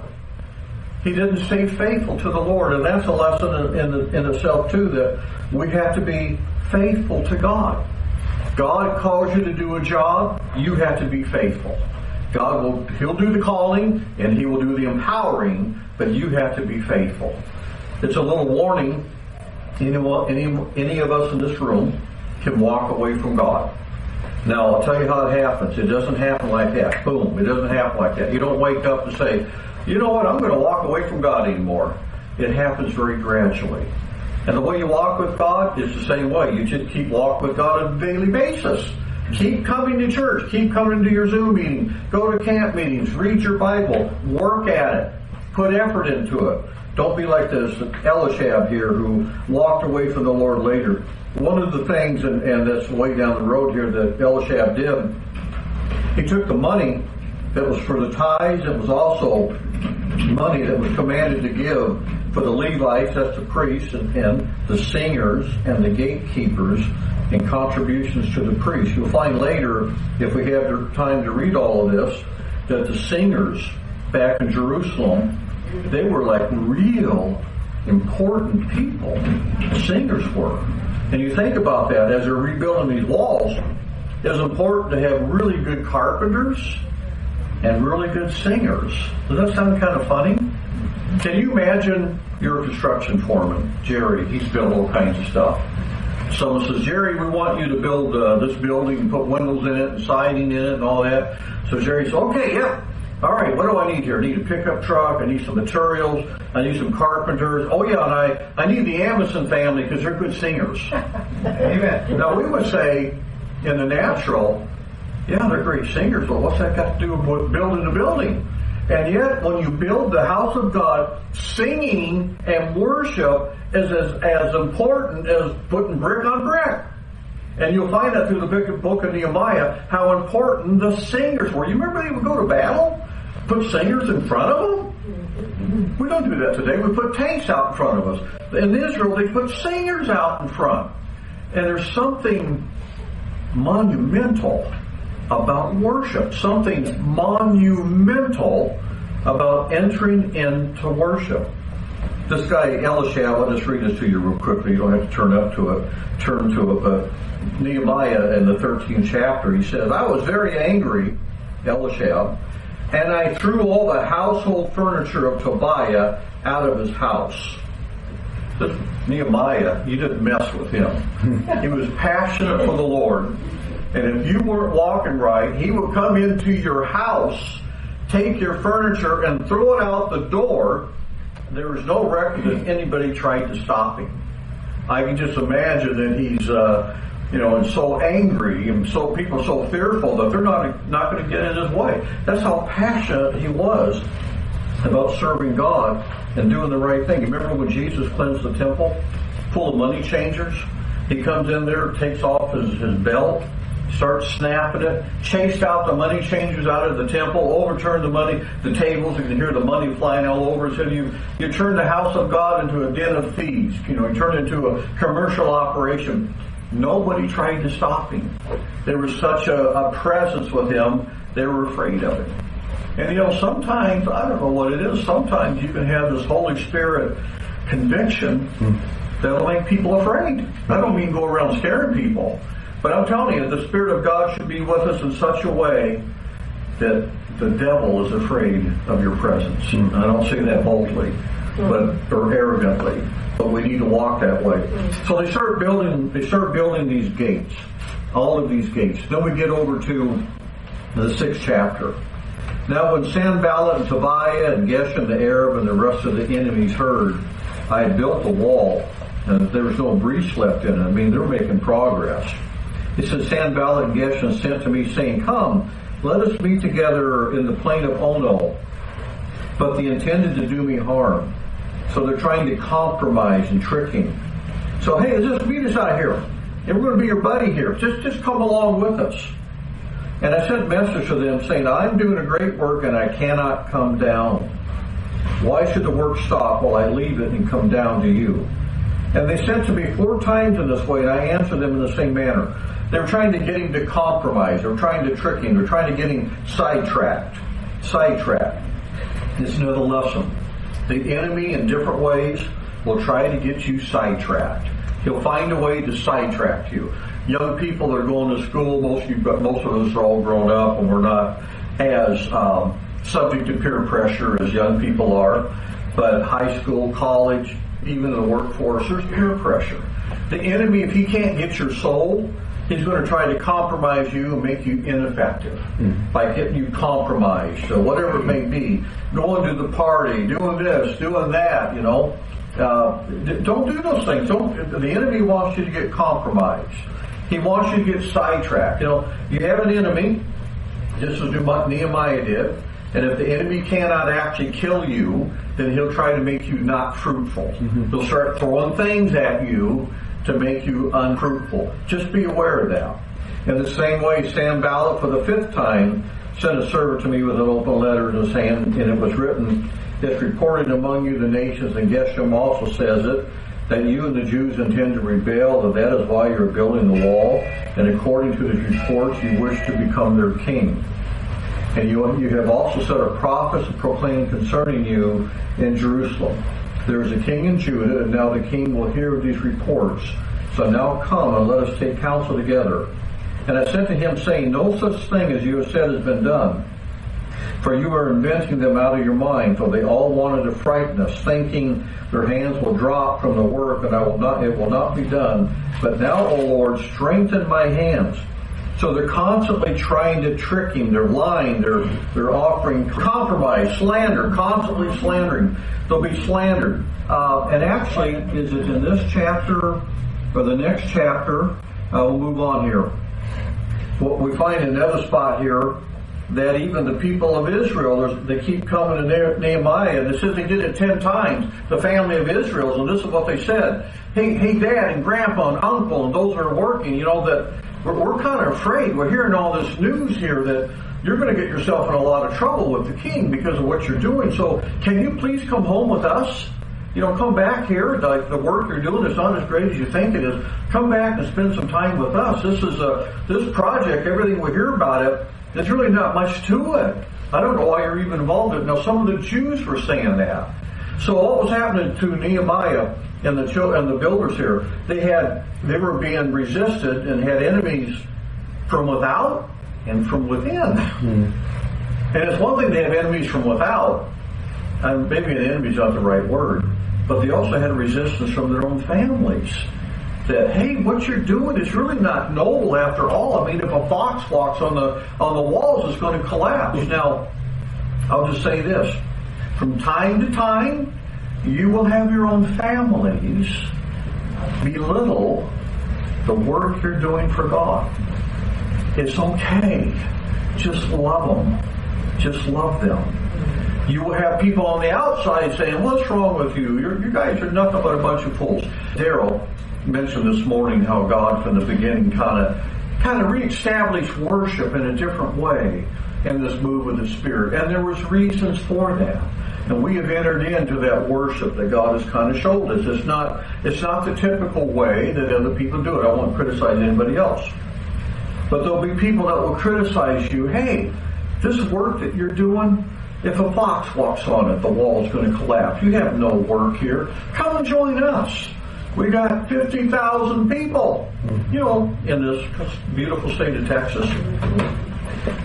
He didn't stay faithful to the Lord, and that's a lesson in, in, in itself too. That we have to be faithful to God. God calls you to do a job, you have to be faithful. God will, He'll do the calling and He will do the empowering, but you have to be faithful. It's a little warning. Any, any, any of us in this room can walk away from God. Now, I'll tell you how it happens. It doesn't happen like that. Boom. It doesn't happen like that. You don't wake up and say, you know what, I'm going to walk away from God anymore. It happens very gradually. And the way you walk with God is the same way. You just keep walking with God on a daily basis. Keep coming to church. Keep coming to your Zoom meeting. Go to camp meetings. Read your Bible. Work at it. Put effort into it. Don't be like this Eliashib here who walked away from the Lord later. One of the things, and, and that's way down the road here, that Eliashib did, he took the money that was for the tithes. It was also money that was commanded to give for the Levites, that's the priests, and, and the singers and the gatekeepers, and contributions to the priests. You'll find later, if we have time to read all of this, that the singers back in Jerusalem, they were like real important people. The singers were. And you think about that as they're rebuilding these walls, it's important to have really good carpenters and really good singers. Does that sound kind of funny? Can you imagine you're a construction foreman, Jerry? He's built all kinds of stuff. Someone says, Jerry, we want you to build uh, this building and put windows in it and siding in it and all that. So Jerry says, okay, yeah. All right, what do I need here? I need a pickup truck. I need some materials. I need some carpenters. Oh yeah, and I, I need the Amison family because they're good singers. Amen. Now we would say in the natural, yeah, they're great singers, but what's that got to do with building a building? And yet, when you build the house of God, singing and worship is as, as important as putting brick on brick. And you'll find that through the book of Nehemiah how important the singers were. You remember they would go to battle? Put singers in front of them? We don't do that today. We put tanks out in front of us. In Israel, they put singers out in front. And there's something monumental about worship, something monumental about entering into worship. This guy Eliashib, I'll just read this to you real quickly. You don't have to turn up to it, turn to it. But Nehemiah in the 13th chapter, he says, "I was very angry, Eliashib, And I threw all the household furniture of Tobiah out of his house. This Nehemiah, you didn't mess with him. he was passionate for the Lord. And if you weren't walking right, he would come into your house, take your furniture, and throw it out the door. There was no record that anybody tried to stop him. I can just imagine that he's, uh, you know, and so angry and so people are so fearful that they're not not going to get in his way. That's how passionate he was about serving God and doing the right thing. Remember when Jesus cleansed the temple full of money changers? He comes in there, takes off his, his belt, starts snapping it, chased out the money changers out of the temple, overturned the money, the tables, you can hear the money flying all over. So you, you turn the house of God into a den of thieves. You know, you turn it into a commercial operation. Nobody tried to stop him. There was such a, a presence with him, they were afraid of him. And you know, sometimes, I don't know what it is, sometimes you can have this Holy Spirit conviction hmm. that'll make people afraid. I don't mean go around scaring people, but I'm telling you, the Spirit of God should be with us in such a way that the devil is afraid of your presence. Mm. I don't say that boldly, but or arrogantly, but we need to walk that way. So they start building. They start building these gates, all of these gates. Then we get over to the sixth chapter. Now, when Sanballat and Tobiah and Geshem the Arab and the rest of the enemies heard I had built the wall and there was no breach left in it, I mean, they were making progress. It says, Sanballat and Geshem sent to me saying, Come, let us meet together in the plain of Ono. But they intended to do me harm. So they're trying to compromise and trick him. So, hey, just meet us out here. And we're going to be your buddy here. Just, just come along with us. And I sent message to them saying, I'm doing a great work and I cannot come down. Why should the work stop while I leave it and come down to you? And they sent to me four times in this way, and I answered them in the same manner. They were trying to get him to compromise. They were trying to trick him. They were trying to get him sidetracked. Sidetracked. It's another lesson. The enemy, in different ways, will try to get you sidetracked. He'll find a way to sidetrack you young people that are going to school, most of, you, most of us are all grown up and we're not as um, subject to peer pressure as young people are. But high school, college, even the workforce, there's peer pressure. The enemy, if he can't get your soul, he's going to try to compromise you and make you ineffective mm. by getting you compromised or whatever it may be. Going to the party, doing this, doing that, you know. Uh, don't do those things. Don't. The enemy wants you to get compromised. He wants you to get sidetracked. You know, you have an enemy, just as Nehemiah did, and if the enemy cannot actually kill you, then he'll try to make you not fruitful. Mm-hmm. He'll start throwing things at you to make you unfruitful. Just be aware of that. In the same way, Sanballat for the fifth time, sent a servant to me with an open letter in his hand, and it was written, It's reported among you the nations, and Geshem also says it, that you and the Jews intend to rebel, and that is why you're building the wall, and according to his reports, you wish to become their king. And you, you have also set a prophet to proclaim concerning you in Jerusalem. There is a king in Judah, and now the king will hear of these reports. So now come and let us take counsel together. And I said to him, saying, No such thing as you have said has been done. For you are inventing them out of your mind, for they all wanted to frighten us, thinking their hands will drop from the work and I will not it will not be done. But now, O Lord, strengthen my hands. So they're constantly trying to trick him. They're lying. They're they're offering compromise, slander, constantly slandering. They'll be slandered. Uh, and actually, is it in this chapter or the next chapter? Uh, we'll move on here. What we find another spot here that even the people of Israel, they keep coming to Nehemiah, and it says they did it ten times, the family of Israel, and this is what they said. Hey, hey, dad and grandpa and uncle and those that are working, you know, that we're, we're kind of afraid. We're hearing all this news here that you're going to get yourself in a lot of trouble with the king because of what you're doing. So can you please come home with us? You know, come back here. The, the work you're doing is not as great as you think it is. Come back and spend some time with us. This is a this project. Everything we hear about it there's really not much to it. I don't know why you're even involved in it. Now, some of the Jews were saying that. So what was happening to Nehemiah and the and the builders here? They had they were being resisted and had enemies from without and from within. Mm. And it's one thing to have enemies from without, and maybe an enemy's not the right word, but they also had resistance from their own families. That hey, what you're doing is really not noble after all. I mean, if a fox walks on the on the walls, it's going to collapse. Now, I'll just say this: from time to time, you will have your own families belittle the work you're doing for God. It's okay. Just love them. Just love them. You will have people on the outside saying, What's wrong with you? You're, you guys are nothing but a bunch of fools. Daryl mentioned this morning how God from the beginning kind of kind of reestablished worship in a different way in this move of the Spirit. And there was reasons for that. And we have entered into that worship that God has kind of showed us. It's not, it's not the typical way that other people do it. I won't criticize anybody else. But there'll be people that will criticize you. Hey, this work that you're doing, if a fox walks on it, the wall's going to collapse. You have no work here. Come and join us. We got 50,000 people, you know, in this beautiful state of Texas.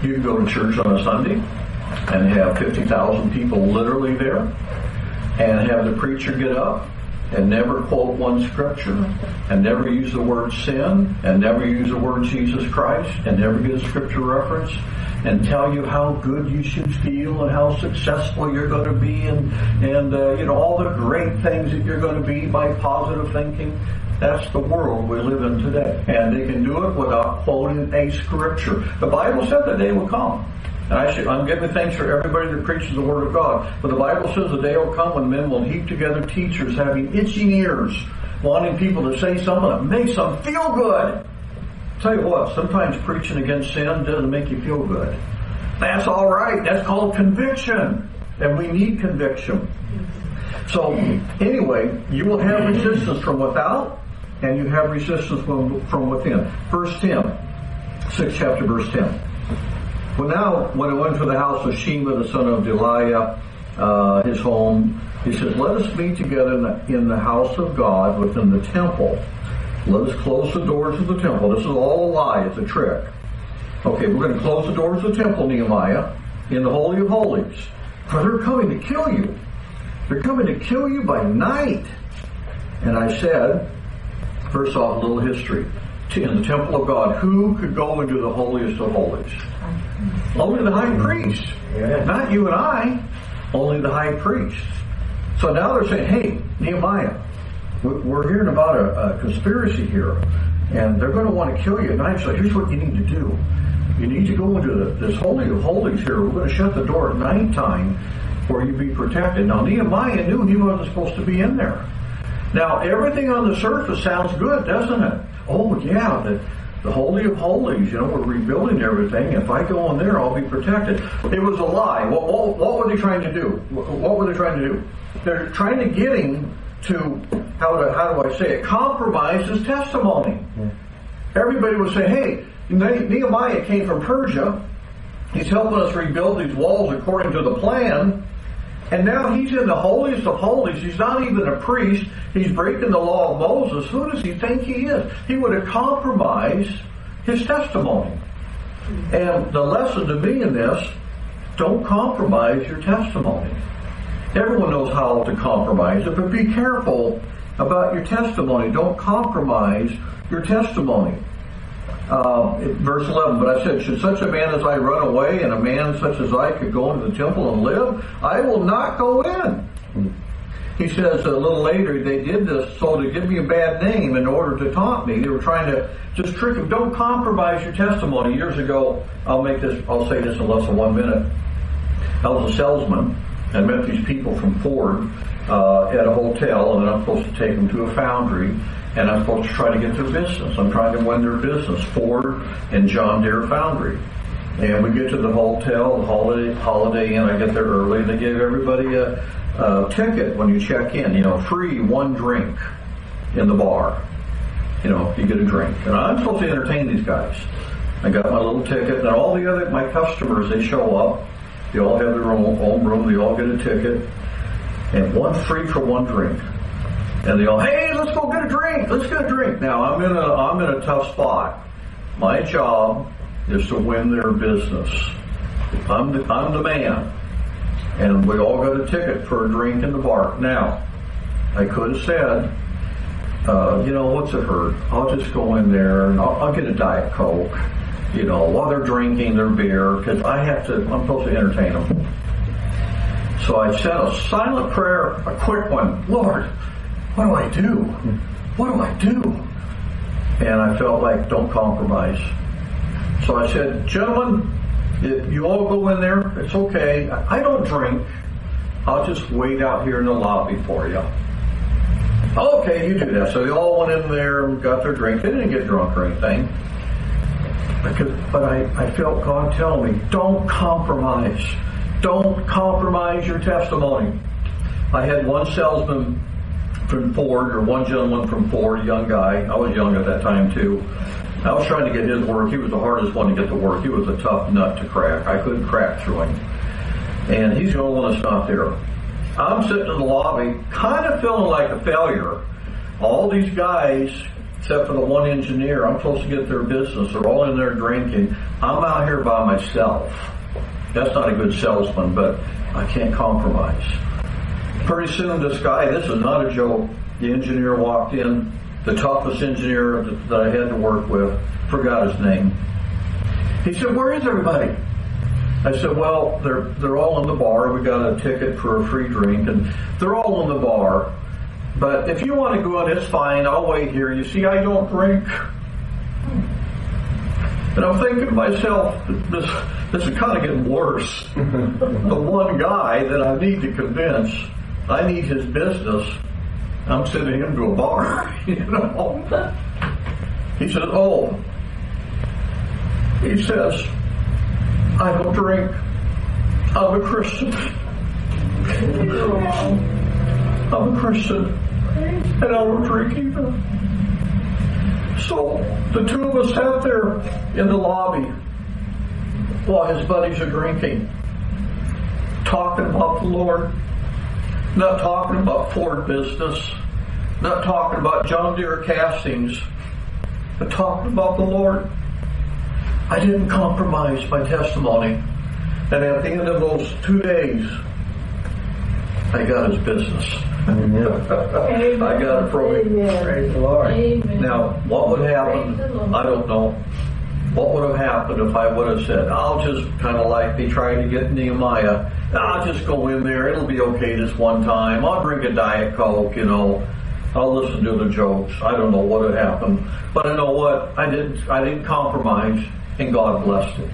You can go to church on a Sunday and have 50,000 people literally there and have the preacher get up and never quote one scripture and never use the word sin and never use the word Jesus Christ and never get a scripture reference and tell you how good you should feel and how successful you're going to be and and uh, you know all the great things that you're going to be by positive thinking. That's the world we live in today. And they can do it without quoting a scripture. The bible said the day will come I should, I'm giving thanks for everybody that preaches the Word of God. But the Bible says the day will come when men will heap together teachers having itching ears, wanting people to say something that makes them feel good. Tell you what, sometimes preaching against sin doesn't make you feel good. That's all right. That's called conviction. And we need conviction. So, anyway, you will have resistance from without, and you have resistance from, from within. Verse 10, 6th chapter, verse 10. Well, now, when I went to the house of Shema, the son of Delaiah, uh, his home, he says, Let us meet together in the, in the house of God within the temple. Let us close the doors of the temple. This is all a lie, it's a trick. Okay, we're going to close the doors of the temple, Nehemiah, in the Holy of Holies. For they're coming to kill you. They're coming to kill you by night. And I said, first off, a little history. In the temple of God, who could go into the holiest of holies? Only the high priest. Not you and I. Only the high priest. So now they're saying, hey, Nehemiah, we're hearing about a, a conspiracy here, and they're going to want to kill you at night. So here's what you need to do. You need to go into the, this holy of holies here. We're going to shut the door at nighttime where you be protected. Now Nehemiah knew he wasn't supposed to be in there. Now everything on the surface sounds good, doesn't it? Oh yeah, the, the Holy of Holies, you know, we're rebuilding everything. If I go in there, I'll be protected. It was a lie. What, what, what were they trying to do? What were they trying to do? They're trying to get him to, how do, how do I say it, compromise his testimony. Yeah. Everybody would say, hey, Nehemiah came from Persia. He's helping us rebuild these walls according to the plan. And now he's in the holiest of holies. He's not even a priest. He's breaking the law of Moses. Who does he think he is? He would have compromised his testimony. And the lesson to me in this, don't compromise your testimony. Everyone knows how to compromise it, but be careful about your testimony. Don't compromise your testimony. Uh, verse 11, but I said, should such a man as I run away and a man such as I could go into the temple and live? I will not go in. He says a little later they did this so to give me a bad name in order to taunt me. They were trying to just trick him. Don't compromise your testimony. Years ago, I'll make this, I'll say this in less than one minute. I was a salesman and met these people from Ford uh, at a hotel, and I'm supposed to take them to a foundry and I'm supposed to try to get their business. I'm trying to win their business, Ford and John Deere Foundry. And we get to the hotel, the Holiday, Holiday Inn. I get there early. They give everybody a, a ticket when you check in. You know, free one drink in the bar. You know, you get a drink. And I'm supposed to entertain these guys. I got my little ticket, and all the other my customers they show up. They all have their own, own room. They all get a ticket, and one free for one drink and they go, "Hey, let's go get a drink. Let's get a drink." Now I'm in a I'm in a tough spot. My job is to win their business. I'm the, I'm the man. And we all got a ticket for a drink in the bar. Now, I could have said, uh, you know, what's it hurt? I'll just go in there and I'll, I'll get a Diet Coke, you know, while they're drinking their beer, because I have to, I'm supposed to entertain them. So I said a silent prayer, a quick one. Lord, what do I do? What do I do? And I felt like, don't compromise. So I said, gentlemen, if you all go in there, it's okay. I don't drink. I'll just wait out here in the lobby for you. Okay, you do that. So they all went in there and got their drink. They didn't get drunk or anything. Because, but I, I felt God telling me, don't compromise. Don't compromise your testimony. I had one salesman from Ford, or one gentleman from Ford, young guy. I was young at that time too. I was trying to get his work. He was the hardest one to get to work. He was a tough nut to crack. I couldn't crack through him. And he's the only one there. I'm sitting in the lobby, kind of feeling like a failure. All these guys, except for the one engineer, I'm supposed to get their business. They're all in there drinking. I'm out here by myself. That's not a good salesman, but I can't compromise. Pretty soon, this guy, this is not a joke, the engineer walked in, the toughest engineer that I had to work with, forgot his name. He said, Where is everybody? I said, well, they're they're all in the bar. We got a ticket for a free drink, and they're all in the bar. But if you want to go in, it's fine. I'll wait here. You see, I don't drink. And I'm thinking to myself, this this is kind of getting worse. the one guy that I need to convince, I need his business. I'm sending him to a bar. You know. He says, oh. He says, I don't drink. I'm a Christian. I'm a Christian. And I don't drink either. So the two of us sat there in the lobby while his buddies are drinking, talking about the Lord, not talking about Ford business, not talking about John Deere castings, but talking about the Lord. I didn't compromise my testimony. And at the end of those two days, I got his business. I got it from him. Praise the Lord. Amen. Now, what would happen? Praise the Lord. I don't know. What would have happened if I would have said, I'll just kind of like they tried to get Nehemiah, I'll just go in there, it'll be okay this one time, I'll drink a Diet Coke, you know, I'll listen to the jokes. I don't know what had happened. But I know what? I didn't I didn't compromise and God blessed it.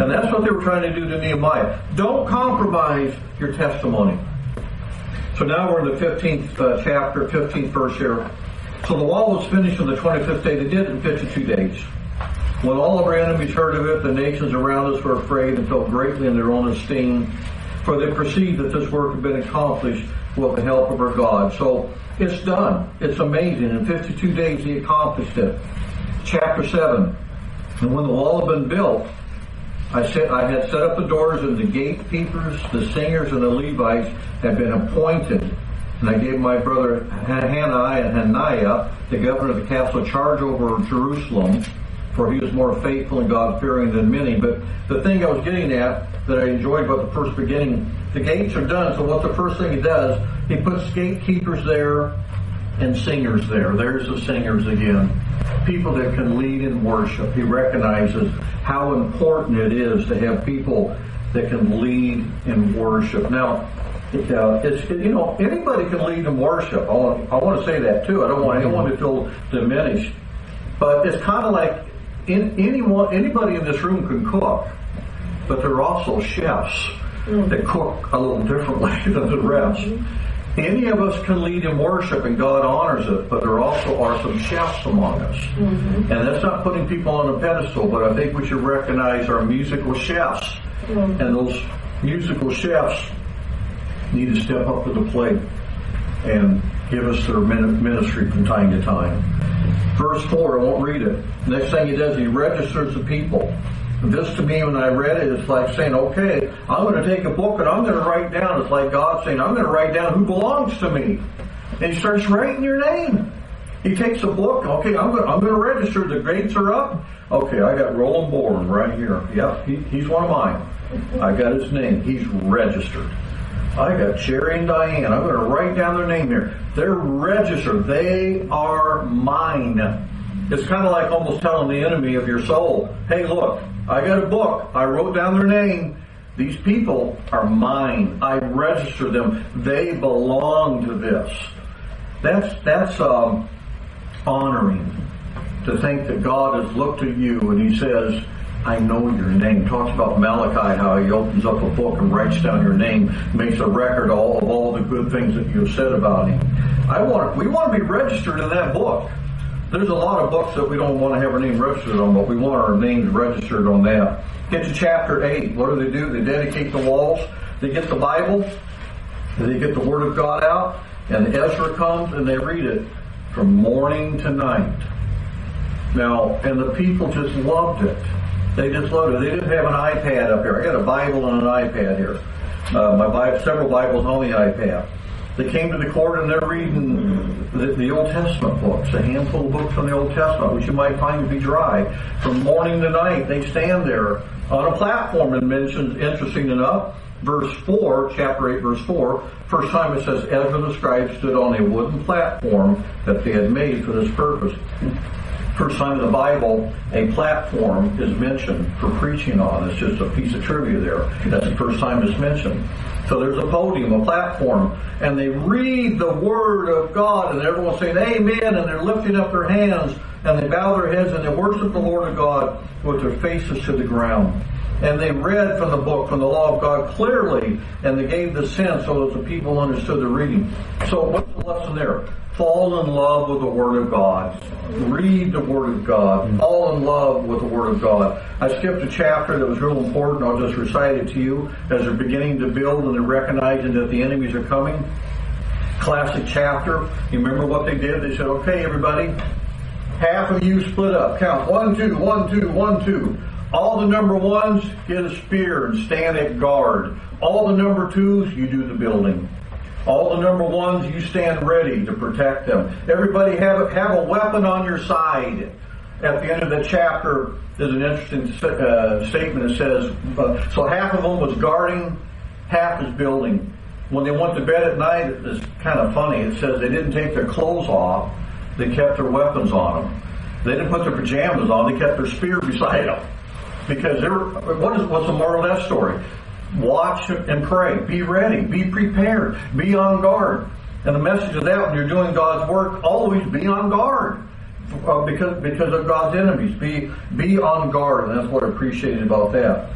And that's what they were trying to do to Nehemiah. Don't compromise your testimony. So now we're in the 15th uh, chapter, 15th verse here. So the wall was finished on the 25th day. They did it in 52 days. When all of our enemies heard of it, the nations around us were afraid and felt greatly in their own esteem, for they perceived that this work had been accomplished with the help of our God. So it's done. It's amazing. In 52 days, he accomplished it. Chapter 7. And when the wall had been built, I said I had set up the doors, and the gatekeepers, the singers, and the Levites had been appointed. And I gave my brother Hanani and Hananiah, the governor of the castle, charge over Jerusalem, for he was more faithful and God fearing than many. But the thing I was getting at that I enjoyed about the first beginning, the gates are done. So what the first thing he does, he puts gatekeepers there and singers there. There's the singers again. People that can lead in worship. He recognizes how important it is to have people that can lead in worship. Now, uh, it's you know anybody can lead in worship. I want, I want to say that too. I don't want anyone to feel diminished, but it's kind of like in, anyone anybody in this room can cook, but there are also chefs mm. that cook a little differently than the rest. Mm-hmm. Any of us can lead in worship and God honors it, but there also are some chefs among us. Mm-hmm. And that's not putting people on a pedestal, but I think we should recognize our musical chefs. Mm. And those musical chefs need to step up to the plate and give us their ministry from time to time. Verse 4, I won't read it. Next thing he does, he registers the people. This to me, when I read it, it's like saying, okay, I'm going to take a book and I'm going to write down. It's like God saying, I'm going to write down who belongs to me. And he starts writing your name. He takes a book. Okay, I'm going, I'm going to register. The grades are up. Okay, I got Roland Bourne right here. Yep, he, he's one of mine. I got his name. He's registered. I got Jerry and Diane. I'm going to write down their name here. They're registered. They are mine. It's kind of like almost telling the enemy of your soul, hey, look, I got a book. I wrote down their name. These people are mine. I register them. They belong to this. That's, that's um, honoring to think that God has looked at you and He says, I know your name. Talks about Malachi, how he opens up a book and writes down your name, makes a record all of all the good things that you've said about him. I want we want to be registered in that book. There's a lot of books that we don't want to have our name registered on, but we want our names registered on that. Get to chapter 8. What do they do? They dedicate the walls. They get the Bible. They get the Word of God out. And Ezra comes and they read it from morning to night. Now, and the people just loved it. They just loved it. They didn't have an iPad up here. I got a Bible and an iPad here. Uh, my Bible, several Bibles on the iPad. They came to the court and they're reading the, the, Old Testament books, a handful of books from the Old Testament, which you might find to be dry. From morning to night, they stand there on a platform and mentions, interesting enough, verse 4, chapter 8, verse 4, first time it says Ezra the scribe stood on a wooden platform that they had made for this purpose first time in the Bible a platform is mentioned for preaching on. It's just a piece of trivia there. That's the first time it's mentioned. So there's a podium, a platform, and they read the Word of God, and everyone's saying Amen, and they're lifting up their hands, and they bow their heads, and they worship the Lord of God with their faces to the ground. And they read from the book, from the law of God clearly, and they gave the sense so that the people understood the reading. So what's the lesson there? Fall in love with the Word of God. Read the Word of God. Fall in love with the Word of God. I skipped a chapter that was real important. I'll just recite it to you as they're beginning to build and they're recognizing that the enemies are coming. Classic chapter. You remember what they did? They said, okay, everybody, half of you split up. Count one, two, one, two, one, two. All the number ones get a spear and stand at guard. All the number twos, you do the building. All the number ones, you stand ready to protect them. Everybody have a, have a weapon on your side. At the end of the chapter, there's an interesting uh, statement that says, uh, so half of them was guarding, half is building. When they went to bed at night, it's kind of funny. It says they didn't take their clothes off. They kept their weapons on them. They didn't put their pajamas on. They kept their spear beside them. Because they were, what is, what's the moral of that story? Watch and pray. Be ready. Be prepared. Be on guard. And the message of that, when you're doing God's work, always be on guard. Uh, because because of God's enemies. Be be on guard, and that's what I appreciated about that.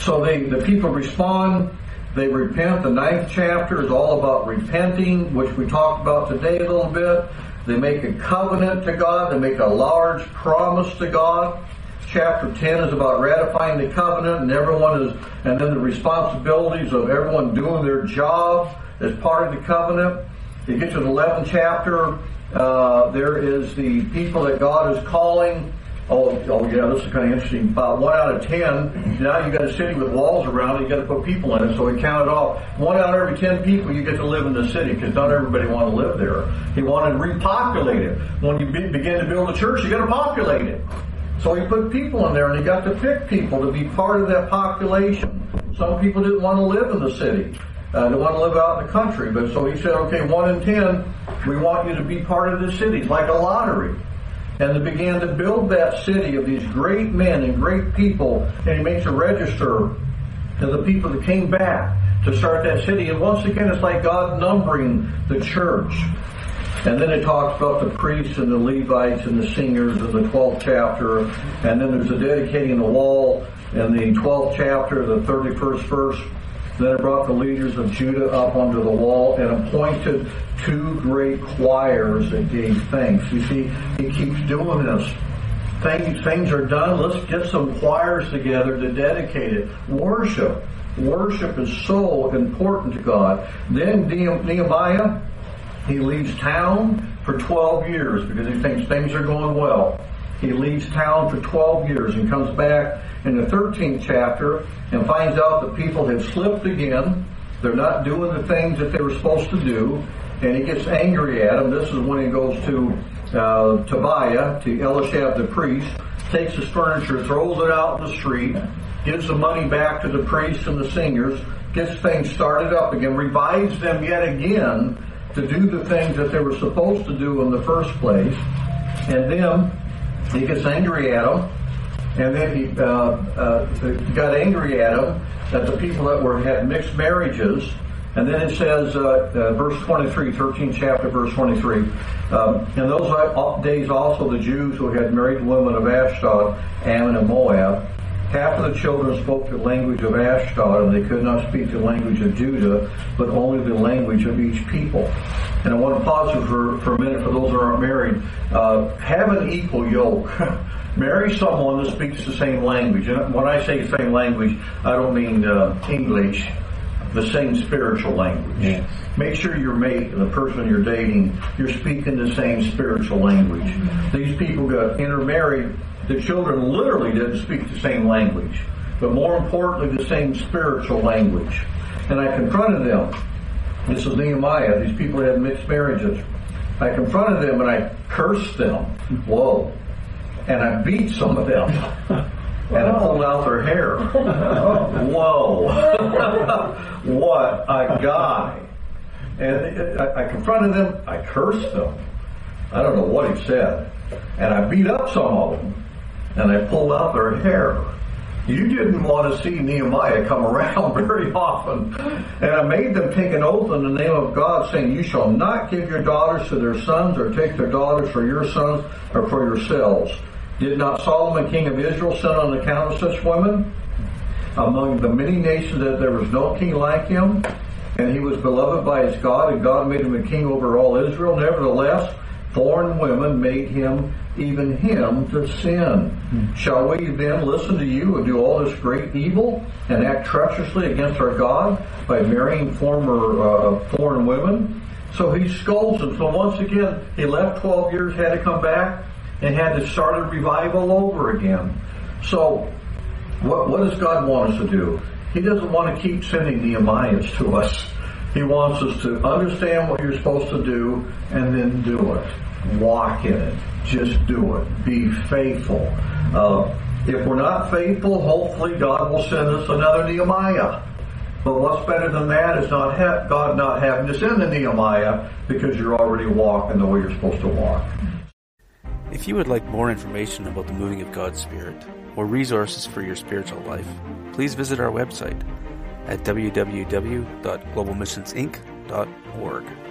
So they the people respond, they repent. The ninth chapter is all about repenting, which we talked about today a little bit. They make a covenant to God, they make a large promise to God chapter 10 is about ratifying the covenant and everyone is, and then the responsibilities of everyone doing their job as part of the covenant. You get to the 11th chapter, uh, there is the people that God is calling. Oh, oh yeah, this is kind of interesting. About one out of ten. Now you've got a city with walls around it. You got to put people in it. So he counted off one out of every ten people you get to live in the city because not everybody want to live there. He wanted to repopulate it. When you be, begin to build a church, you got to populate it. So he put people in there and he got to pick people to be part of that population. Some people didn't want to live in the city. Uh, they want to live out in the country. But so he said, okay, one in ten, we want you to be part of the city, like a lottery. And they began to build that city of these great men and great people. And he makes a register of the people that came back to start that city. And once again, it's like God numbering the church. And then it talks about the priests and the Levites and the singers in the 12th chapter. And then there's a dedicating the wall in the 12th chapter, the 31st verse. Then it brought the leaders of Judah up onto the wall and appointed two great choirs that gave thanks. You see, he keeps doing this. Things, things are done. Let's get some choirs together to dedicate it. Worship. Worship is so important to God. Then Nehemiah he leaves town for 12 years because he thinks things are going well. He leaves town for 12 years and comes back in the 13th chapter and finds out that people have slipped again. They're not doing the things that they were supposed to do. And he gets angry at them. This is when he goes to uh, Tobiah, to Eliashib the priest, takes his furniture, throws it out in the street, gives the money back to the priests and the singers, gets things started up again, revives them yet again to do the things that they were supposed to do in the first place. And then he gets angry at them. And then he uh, uh, got angry at them, at the people that were had mixed marriages. And then it says, uh, uh verse 23, 13 chapter, verse 23. Um, in those days also the Jews who had married women of Ashdod, Ammon, and Moab, half of the children spoke the language of Ashdod, and they could not speak the language of Judah, but only the language of each people. And I want to pause for, for a minute for those who aren't married. Uh, have an equal yoke. Marry someone that speaks the same language. And when I say same language, I don't mean uh, English, the same spiritual language. Yes. Make sure your mate, the person you're dating, you're speaking the same spiritual language. Mm-hmm. These people got intermarried the children literally didn't speak the same language, but more importantly, the same spiritual language. And I confronted them. This is Nehemiah. These people had mixed marriages. I confronted them and I cursed them. Whoa. And I beat some of them. And I pulled out their hair. Whoa. what a guy. And I confronted them. I cursed them. I don't know what he said. And I beat up some of them and they pulled out their hair. You didn't want to see Nehemiah come around very often. And I made them take an oath in the name of God, saying, You shall not give your daughters to their sons, or take their daughters for your sons, or for yourselves. Did not Solomon, king of Israel, sin on account of such women? Among the many nations that there was no king like him, and he was beloved by his God, and God made him a king over all Israel. Nevertheless, foreign women made him even him to sin. Hmm. Shall we then listen to you and do all this great evil and act treacherously against our God by marrying former uh, foreign women? So he scolds them. So once again, he left 12 years, had to come back, and had to start a revival over again. So what, what does God want us to do? He doesn't want to keep sending Nehemiahs to us. He wants us to understand what you're supposed to do and then do it. Walk in it. Just do it. Be faithful. Uh, if we're not faithful, hopefully God will send us another Nehemiah. But what's better than that is not ha- God not having to send a Nehemiah because you're already walking the way you're supposed to walk. If you would like more information about the moving of God's Spirit or resources for your spiritual life, please visit our website at www.globalmissionsinc.org.